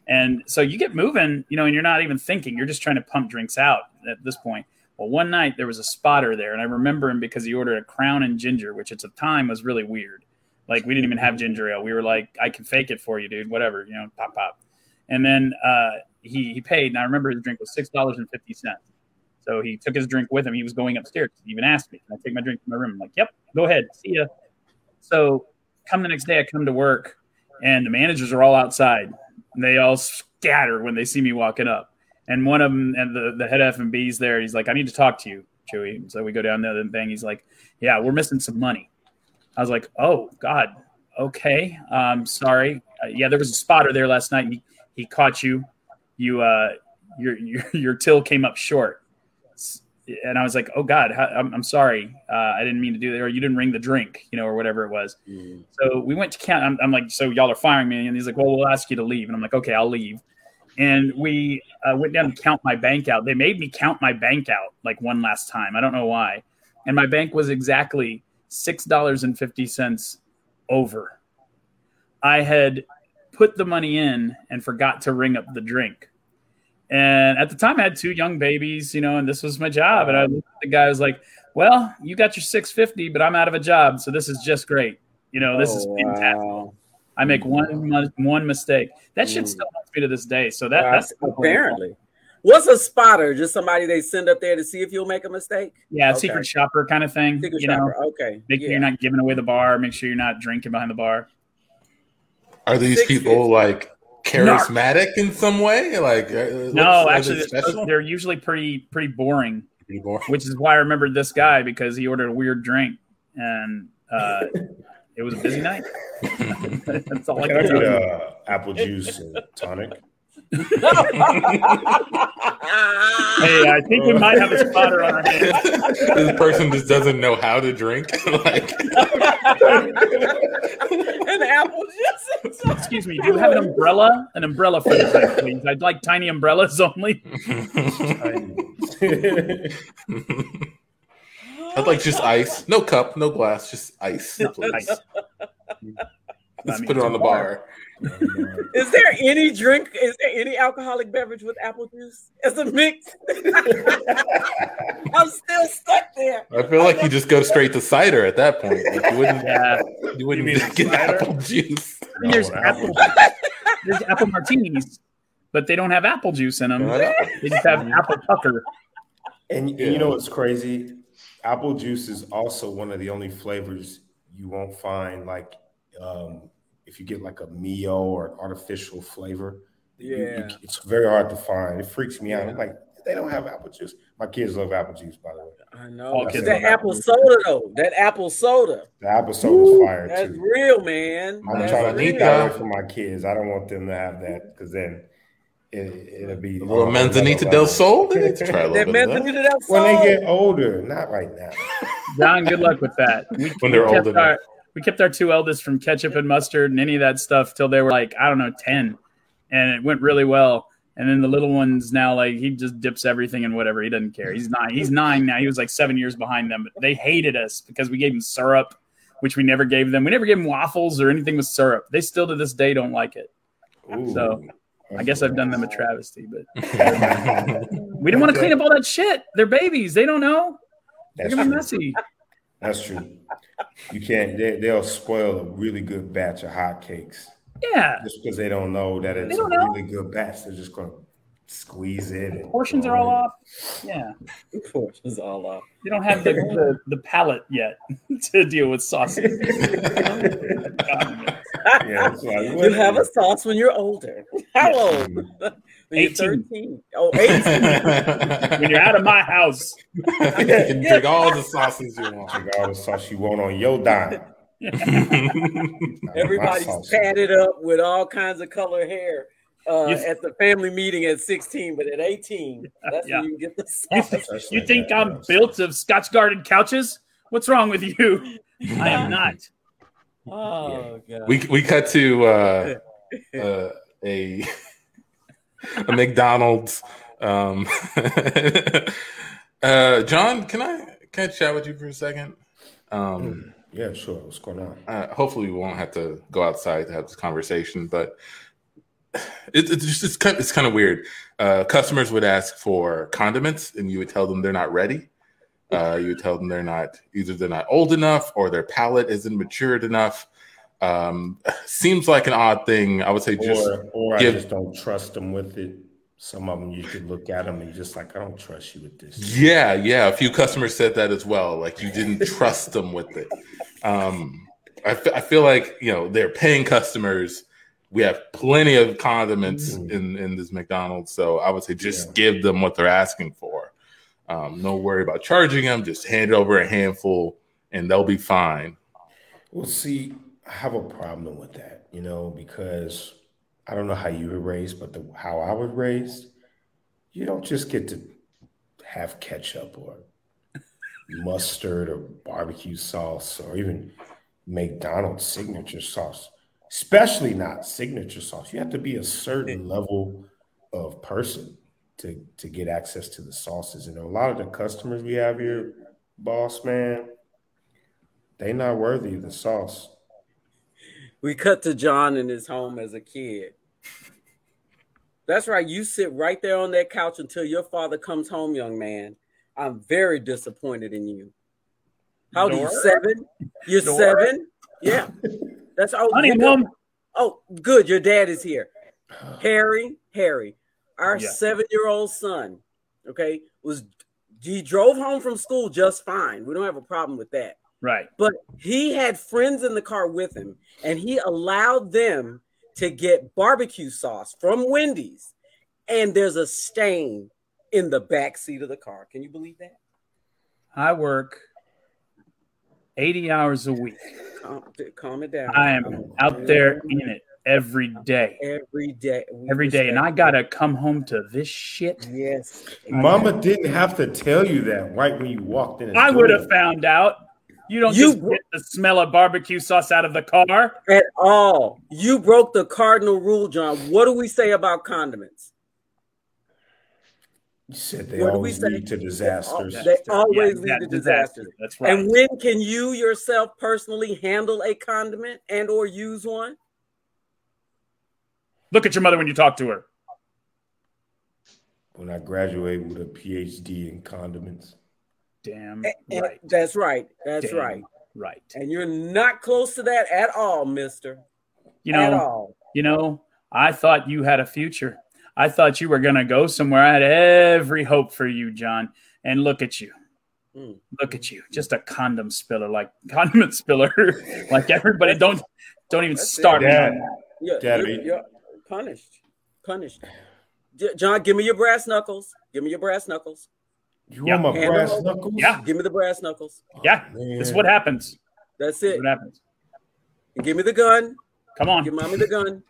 And so you get moving, you know, and you're not even thinking. You're just trying to pump drinks out at this point. Well, one night there was a spotter there, and I remember him because he ordered a crown and ginger, which at the time was really weird. Like we didn't even have ginger ale. We were like, I can fake it for you, dude. Whatever, you know, pop pop. And then uh, he he paid, and I remember his drink was six dollars and fifty cents. So he took his drink with him. He was going upstairs. He even asked me, "Can I take my drink to my room?" I'm like, "Yep, go ahead. See ya." So come the next day, I come to work, and the managers are all outside. And they all scatter when they see me walking up. And one of them, and the, the head F and B's there, he's like, I need to talk to you, Chuy. So we go down there and thing. He's like, Yeah, we're missing some money. I was like, Oh, God. Okay. Um, sorry. Uh, yeah, there was a spotter there last night. He, he caught you. You, uh, your, your, your till came up short. And I was like, Oh, God, how, I'm, I'm sorry. Uh, I didn't mean to do that. Or you didn't ring the drink, you know, or whatever it was. So we went to count. I'm, I'm like, so y'all are firing me, and he's like, well, we'll ask you to leave, and I'm like, okay, I'll leave. And we uh, went down to count my bank out. They made me count my bank out like one last time. I don't know why, and my bank was exactly six dollars and fifty cents over. I had put the money in and forgot to ring up the drink. And at the time, I had two young babies, you know, and this was my job. And I looked at the guy, I was like, "Well, you got your six fifty, but I'm out of a job, so this is just great. You know, this oh, is fantastic." Wow. I make one one mistake. That shit mm. still haunts me to this day. So that, that's apparently. What's a spotter? Just somebody they send up there to see if you'll make a mistake? Yeah, okay. secret shopper kind of thing. Secret you shopper. Know? Okay. Make yeah. sure you're not giving away the bar. Make sure you're not drinking behind the bar. Are these Six people like charismatic Narc. in some way? Like uh, no, actually, they're, they're usually pretty pretty boring. Pretty boring. Which is why I remembered this guy because he ordered a weird drink and uh, it was a busy night. That's all can I, can I get. Uh, apple juice and tonic. hey, I think we might have a spotter on our hands. this person just doesn't know how to drink. like an apple juice. Excuse me. Do you have an umbrella? An umbrella for the drink, please. I'd like tiny umbrellas only. I'd like just ice. No cup, no glass, just ice. Ice. Let's put it on the bar. Is there any drink? Is there any alcoholic beverage with apple juice as a mix? I'm still stuck there. I feel like you just go straight to cider at that point. Like you wouldn't, yeah. you wouldn't you get cider? apple juice. I mean, there's apple. there's apple martinis, but they don't have apple juice in them. They just have apple pucker. And, and you know what's crazy? apple juice is also one of the only flavors you won't find like um, if you get like a Mio or an artificial flavor. Yeah, you, you, it's very hard to find. It freaks me out. I'm like, they don't have apple juice. My kids love apple juice, by the way. I know. Oh, that apple soda though. That apple soda. The apple soda is fire that's too. real, man. I'm that's trying to keep that away from my kids. I don't want them to have that because then it, will be well, Manzanita del Sol. They need to try a little bit Manzanita del Sol. When they get older, not right now. John, good luck with that. We, when they're older. Our, we kept our two eldest from ketchup and mustard and any of that stuff till they were like I don't know ten, and it went really well. And then the little one's now like he just dips everything in whatever. He doesn't care. He's nine. He's nine now. He was like seven years behind them, but they hated us because we gave him syrup, which we never gave them. We never gave them waffles or anything with syrup. They still to this day don't like it. Ooh. So I guess I've done them a travesty, but we didn't want to clean up all that shit. They're babies. They don't know. They're gonna be messy. That's true. You can't. They, they'll spoil a really good batch of hot cakes. Yeah. Just because they don't know that it's a know. really good batch, they're just gonna squeeze it. And Portions are all in. off. Yeah. Portions all off. You don't have the the, the palate yet to deal with sauces. yeah, you have a sauce when you're older. How old? When 18. 13. Oh, 18. when you're out of my house. you can drink all the sauces you want. Drink all the sauce you want on your dime. Everybody's padded up with all kinds of color hair. Uh, at the family meeting at 16, but at 18, that's yeah. when you get the sauce. You, you think I'm built of Scotch-guarded couches? What's wrong with you? I am not. Oh god. We we cut to uh, uh, a a McDonald's. Um, uh, John, can I can I chat with you for a second? Um, hmm. yeah, sure. What's going on? Uh, hopefully, we won't have to go outside to have this conversation, but it, it's just it's kind, it's kind of weird. Uh, customers would ask for condiments, and you would tell them they're not ready. Uh, you would tell them they're not either they're not old enough or their palate isn't matured enough. Um, seems like an odd thing. I would say just or, or give, I just don't trust them with it. Some of them you could look at them and just like, I don't trust you with this. Yeah, yeah. A few customers said that as well. Like you didn't trust them with it. Um, I, f- I feel like you know they're paying customers. We have plenty of condiments mm-hmm. in in this McDonald's, so I would say just yeah. give them what they're asking for. Um, no worry about charging them. Just hand over a handful, and they'll be fine. Well, see, have a problem with that, you know, because I don't know how you were raised, but the, how I was raised, you don't just get to have ketchup or mustard or barbecue sauce or even McDonald's signature sauce, especially not signature sauce. You have to be a certain level of person to to get access to the sauces. And a lot of the customers we have here, boss man, they not worthy of the sauce. We cut to John in his home as a kid. That's right. You sit right there on that couch until your father comes home, young man. I'm very disappointed in you. How old are you? Seven? You're Door? seven? Yeah. That's all. Honey, mom. Oh, good. Your dad is here. Harry, Harry, our yeah. seven-year-old son, okay, was he drove home from school just fine. We don't have a problem with that. Right. But he had friends in the car with him, and he allowed them to get barbecue sauce from Wendy's, and there's a stain in the back seat of the car. Can you believe that? I work 80 hours a week. Calm, calm it down. I am out there in it every day. Every day. We every day. And I got to come home to this shit. Yes. Mama didn't have to tell you that right when you walked in. I would have found out. You don't you just get the smell of barbecue sauce out of the car at all. You broke the cardinal rule, John. What do we say about condiments? You said they what always lead to disasters. They always yeah, lead to disasters. Disaster. That's right. And when can you yourself personally handle a condiment and or use one? Look at your mother when you talk to her. When I graduate with a PhD in condiments. Damn and, right. That's right. That's Damn right. Right. And you're not close to that at all, mister. You know, you know, I thought you had a future. I thought you were going to go somewhere. I had every hope for you, John. And look at you. Mm. Look at you. Just a condom spiller, like condiment spiller. like everybody don't don't even That's start. Dad, yeah, you're, you're punished. Punished. John, give me your brass knuckles. Give me your brass knuckles. You yeah. want my Hand brass knuckles? Yeah. Give me the brass knuckles. Yeah. Oh, this is what happens. That's it. what happens. And give me the gun. Come on. Give mommy the gun.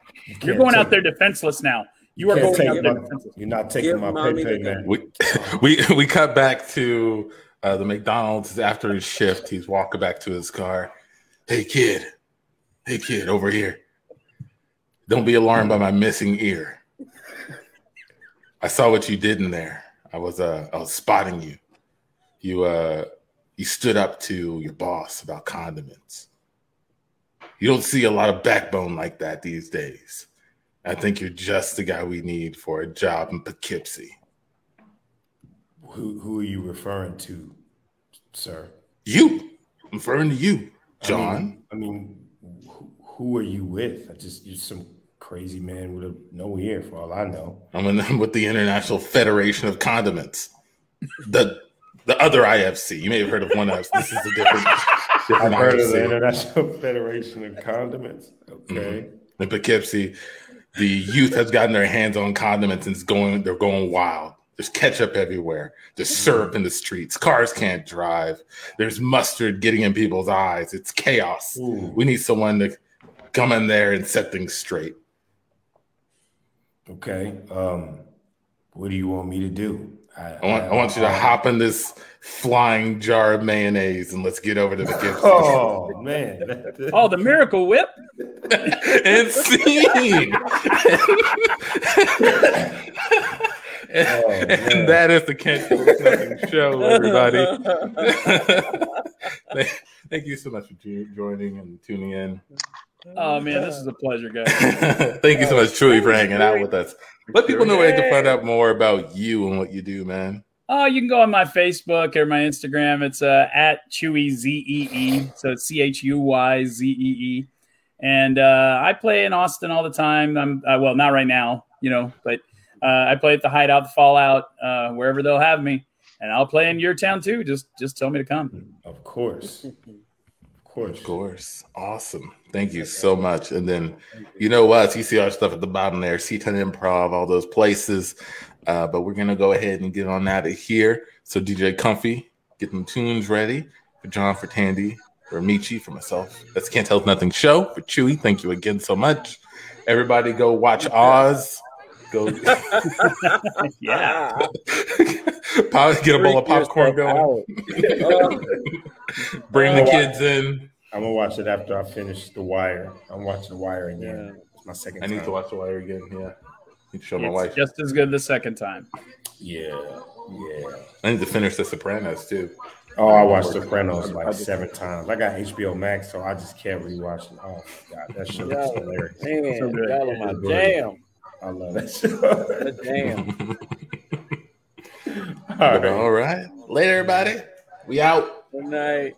You're going out there defenseless now. You are going out there. Defenseless. You're not taking Give my pay, pay man. We, we we cut back to uh, the McDonald's after his shift. He's walking back to his car. Hey kid, hey kid, over here. Don't be alarmed by my missing ear. I saw what you did in there. I was uh I was spotting you. You uh you stood up to your boss about condiments. You don't see a lot of backbone like that these days. I think you're just the guy we need for a job in Poughkeepsie. Who who are you referring to, sir? You. I'm referring to you, John. I mean, I mean who, who are you with? I just you're some crazy man with a no ear for all I know. I'm, in, I'm with the International Federation of Condiments. The the other IFC. You may have heard of one of us. This is a different. different I've heard IFC. of the International Federation of Condiments. Okay. Mm-hmm. In Poughkeepsie, the youth has gotten their hands on condiments and it's going they're going wild there's ketchup everywhere there's syrup in the streets cars can't drive there's mustard getting in people's eyes it's chaos Ooh. we need someone to come in there and set things straight okay um what do you want me to do I, I, want, I, I want you to hop in this flying jar of mayonnaise and let's get over to the gift. Oh man! oh, the Miracle Whip and scene. and, oh, and that is the Kent show, everybody. Thank you so much for joining and tuning in. Oh man, this is a pleasure, guys. Thank you so much, Chuy, for hanging out with us. Let people know where they can find out more about you and what you do, man. Oh, you can go on my Facebook or my Instagram. It's uh, at Chuy Z E E. So it's C H U Y Z E E. And uh, I play in Austin all the time. I'm uh, well, not right now, you know, but uh, I play at the Hideout, the Fallout, uh, wherever they'll have me, and I'll play in your town too. Just just tell me to come. Of course, of course, of course. Awesome. Thank you so much. And then you know what? You see our stuff at the bottom there. C10 Improv, all those places. Uh, but we're gonna go ahead and get on out of here. So DJ Comfy, get them tunes ready for John, for Tandy, for Michi, for myself. That's Can't Tell Nothing show for Chuy. Thank you again so much. Everybody, go watch Oz. Go, yeah. get a bowl of popcorn going. Bring the kids in. I'm gonna watch it after I finish The Wire. I'm watching The Wire again. Yeah. It's my second. I need to watch The Wire again. Yeah. need to Show my wife. just as good the second time. Yeah, yeah. I need to finish The Sopranos too. Oh, I watched Sopranos like seven times. I got HBO Max, so I just can't rewatch it. Oh my god, that shit Yo, is hilarious. Man, So good. y'all are my jam. I love that show. Damn. All right. All right. Later, everybody. We out. Good night.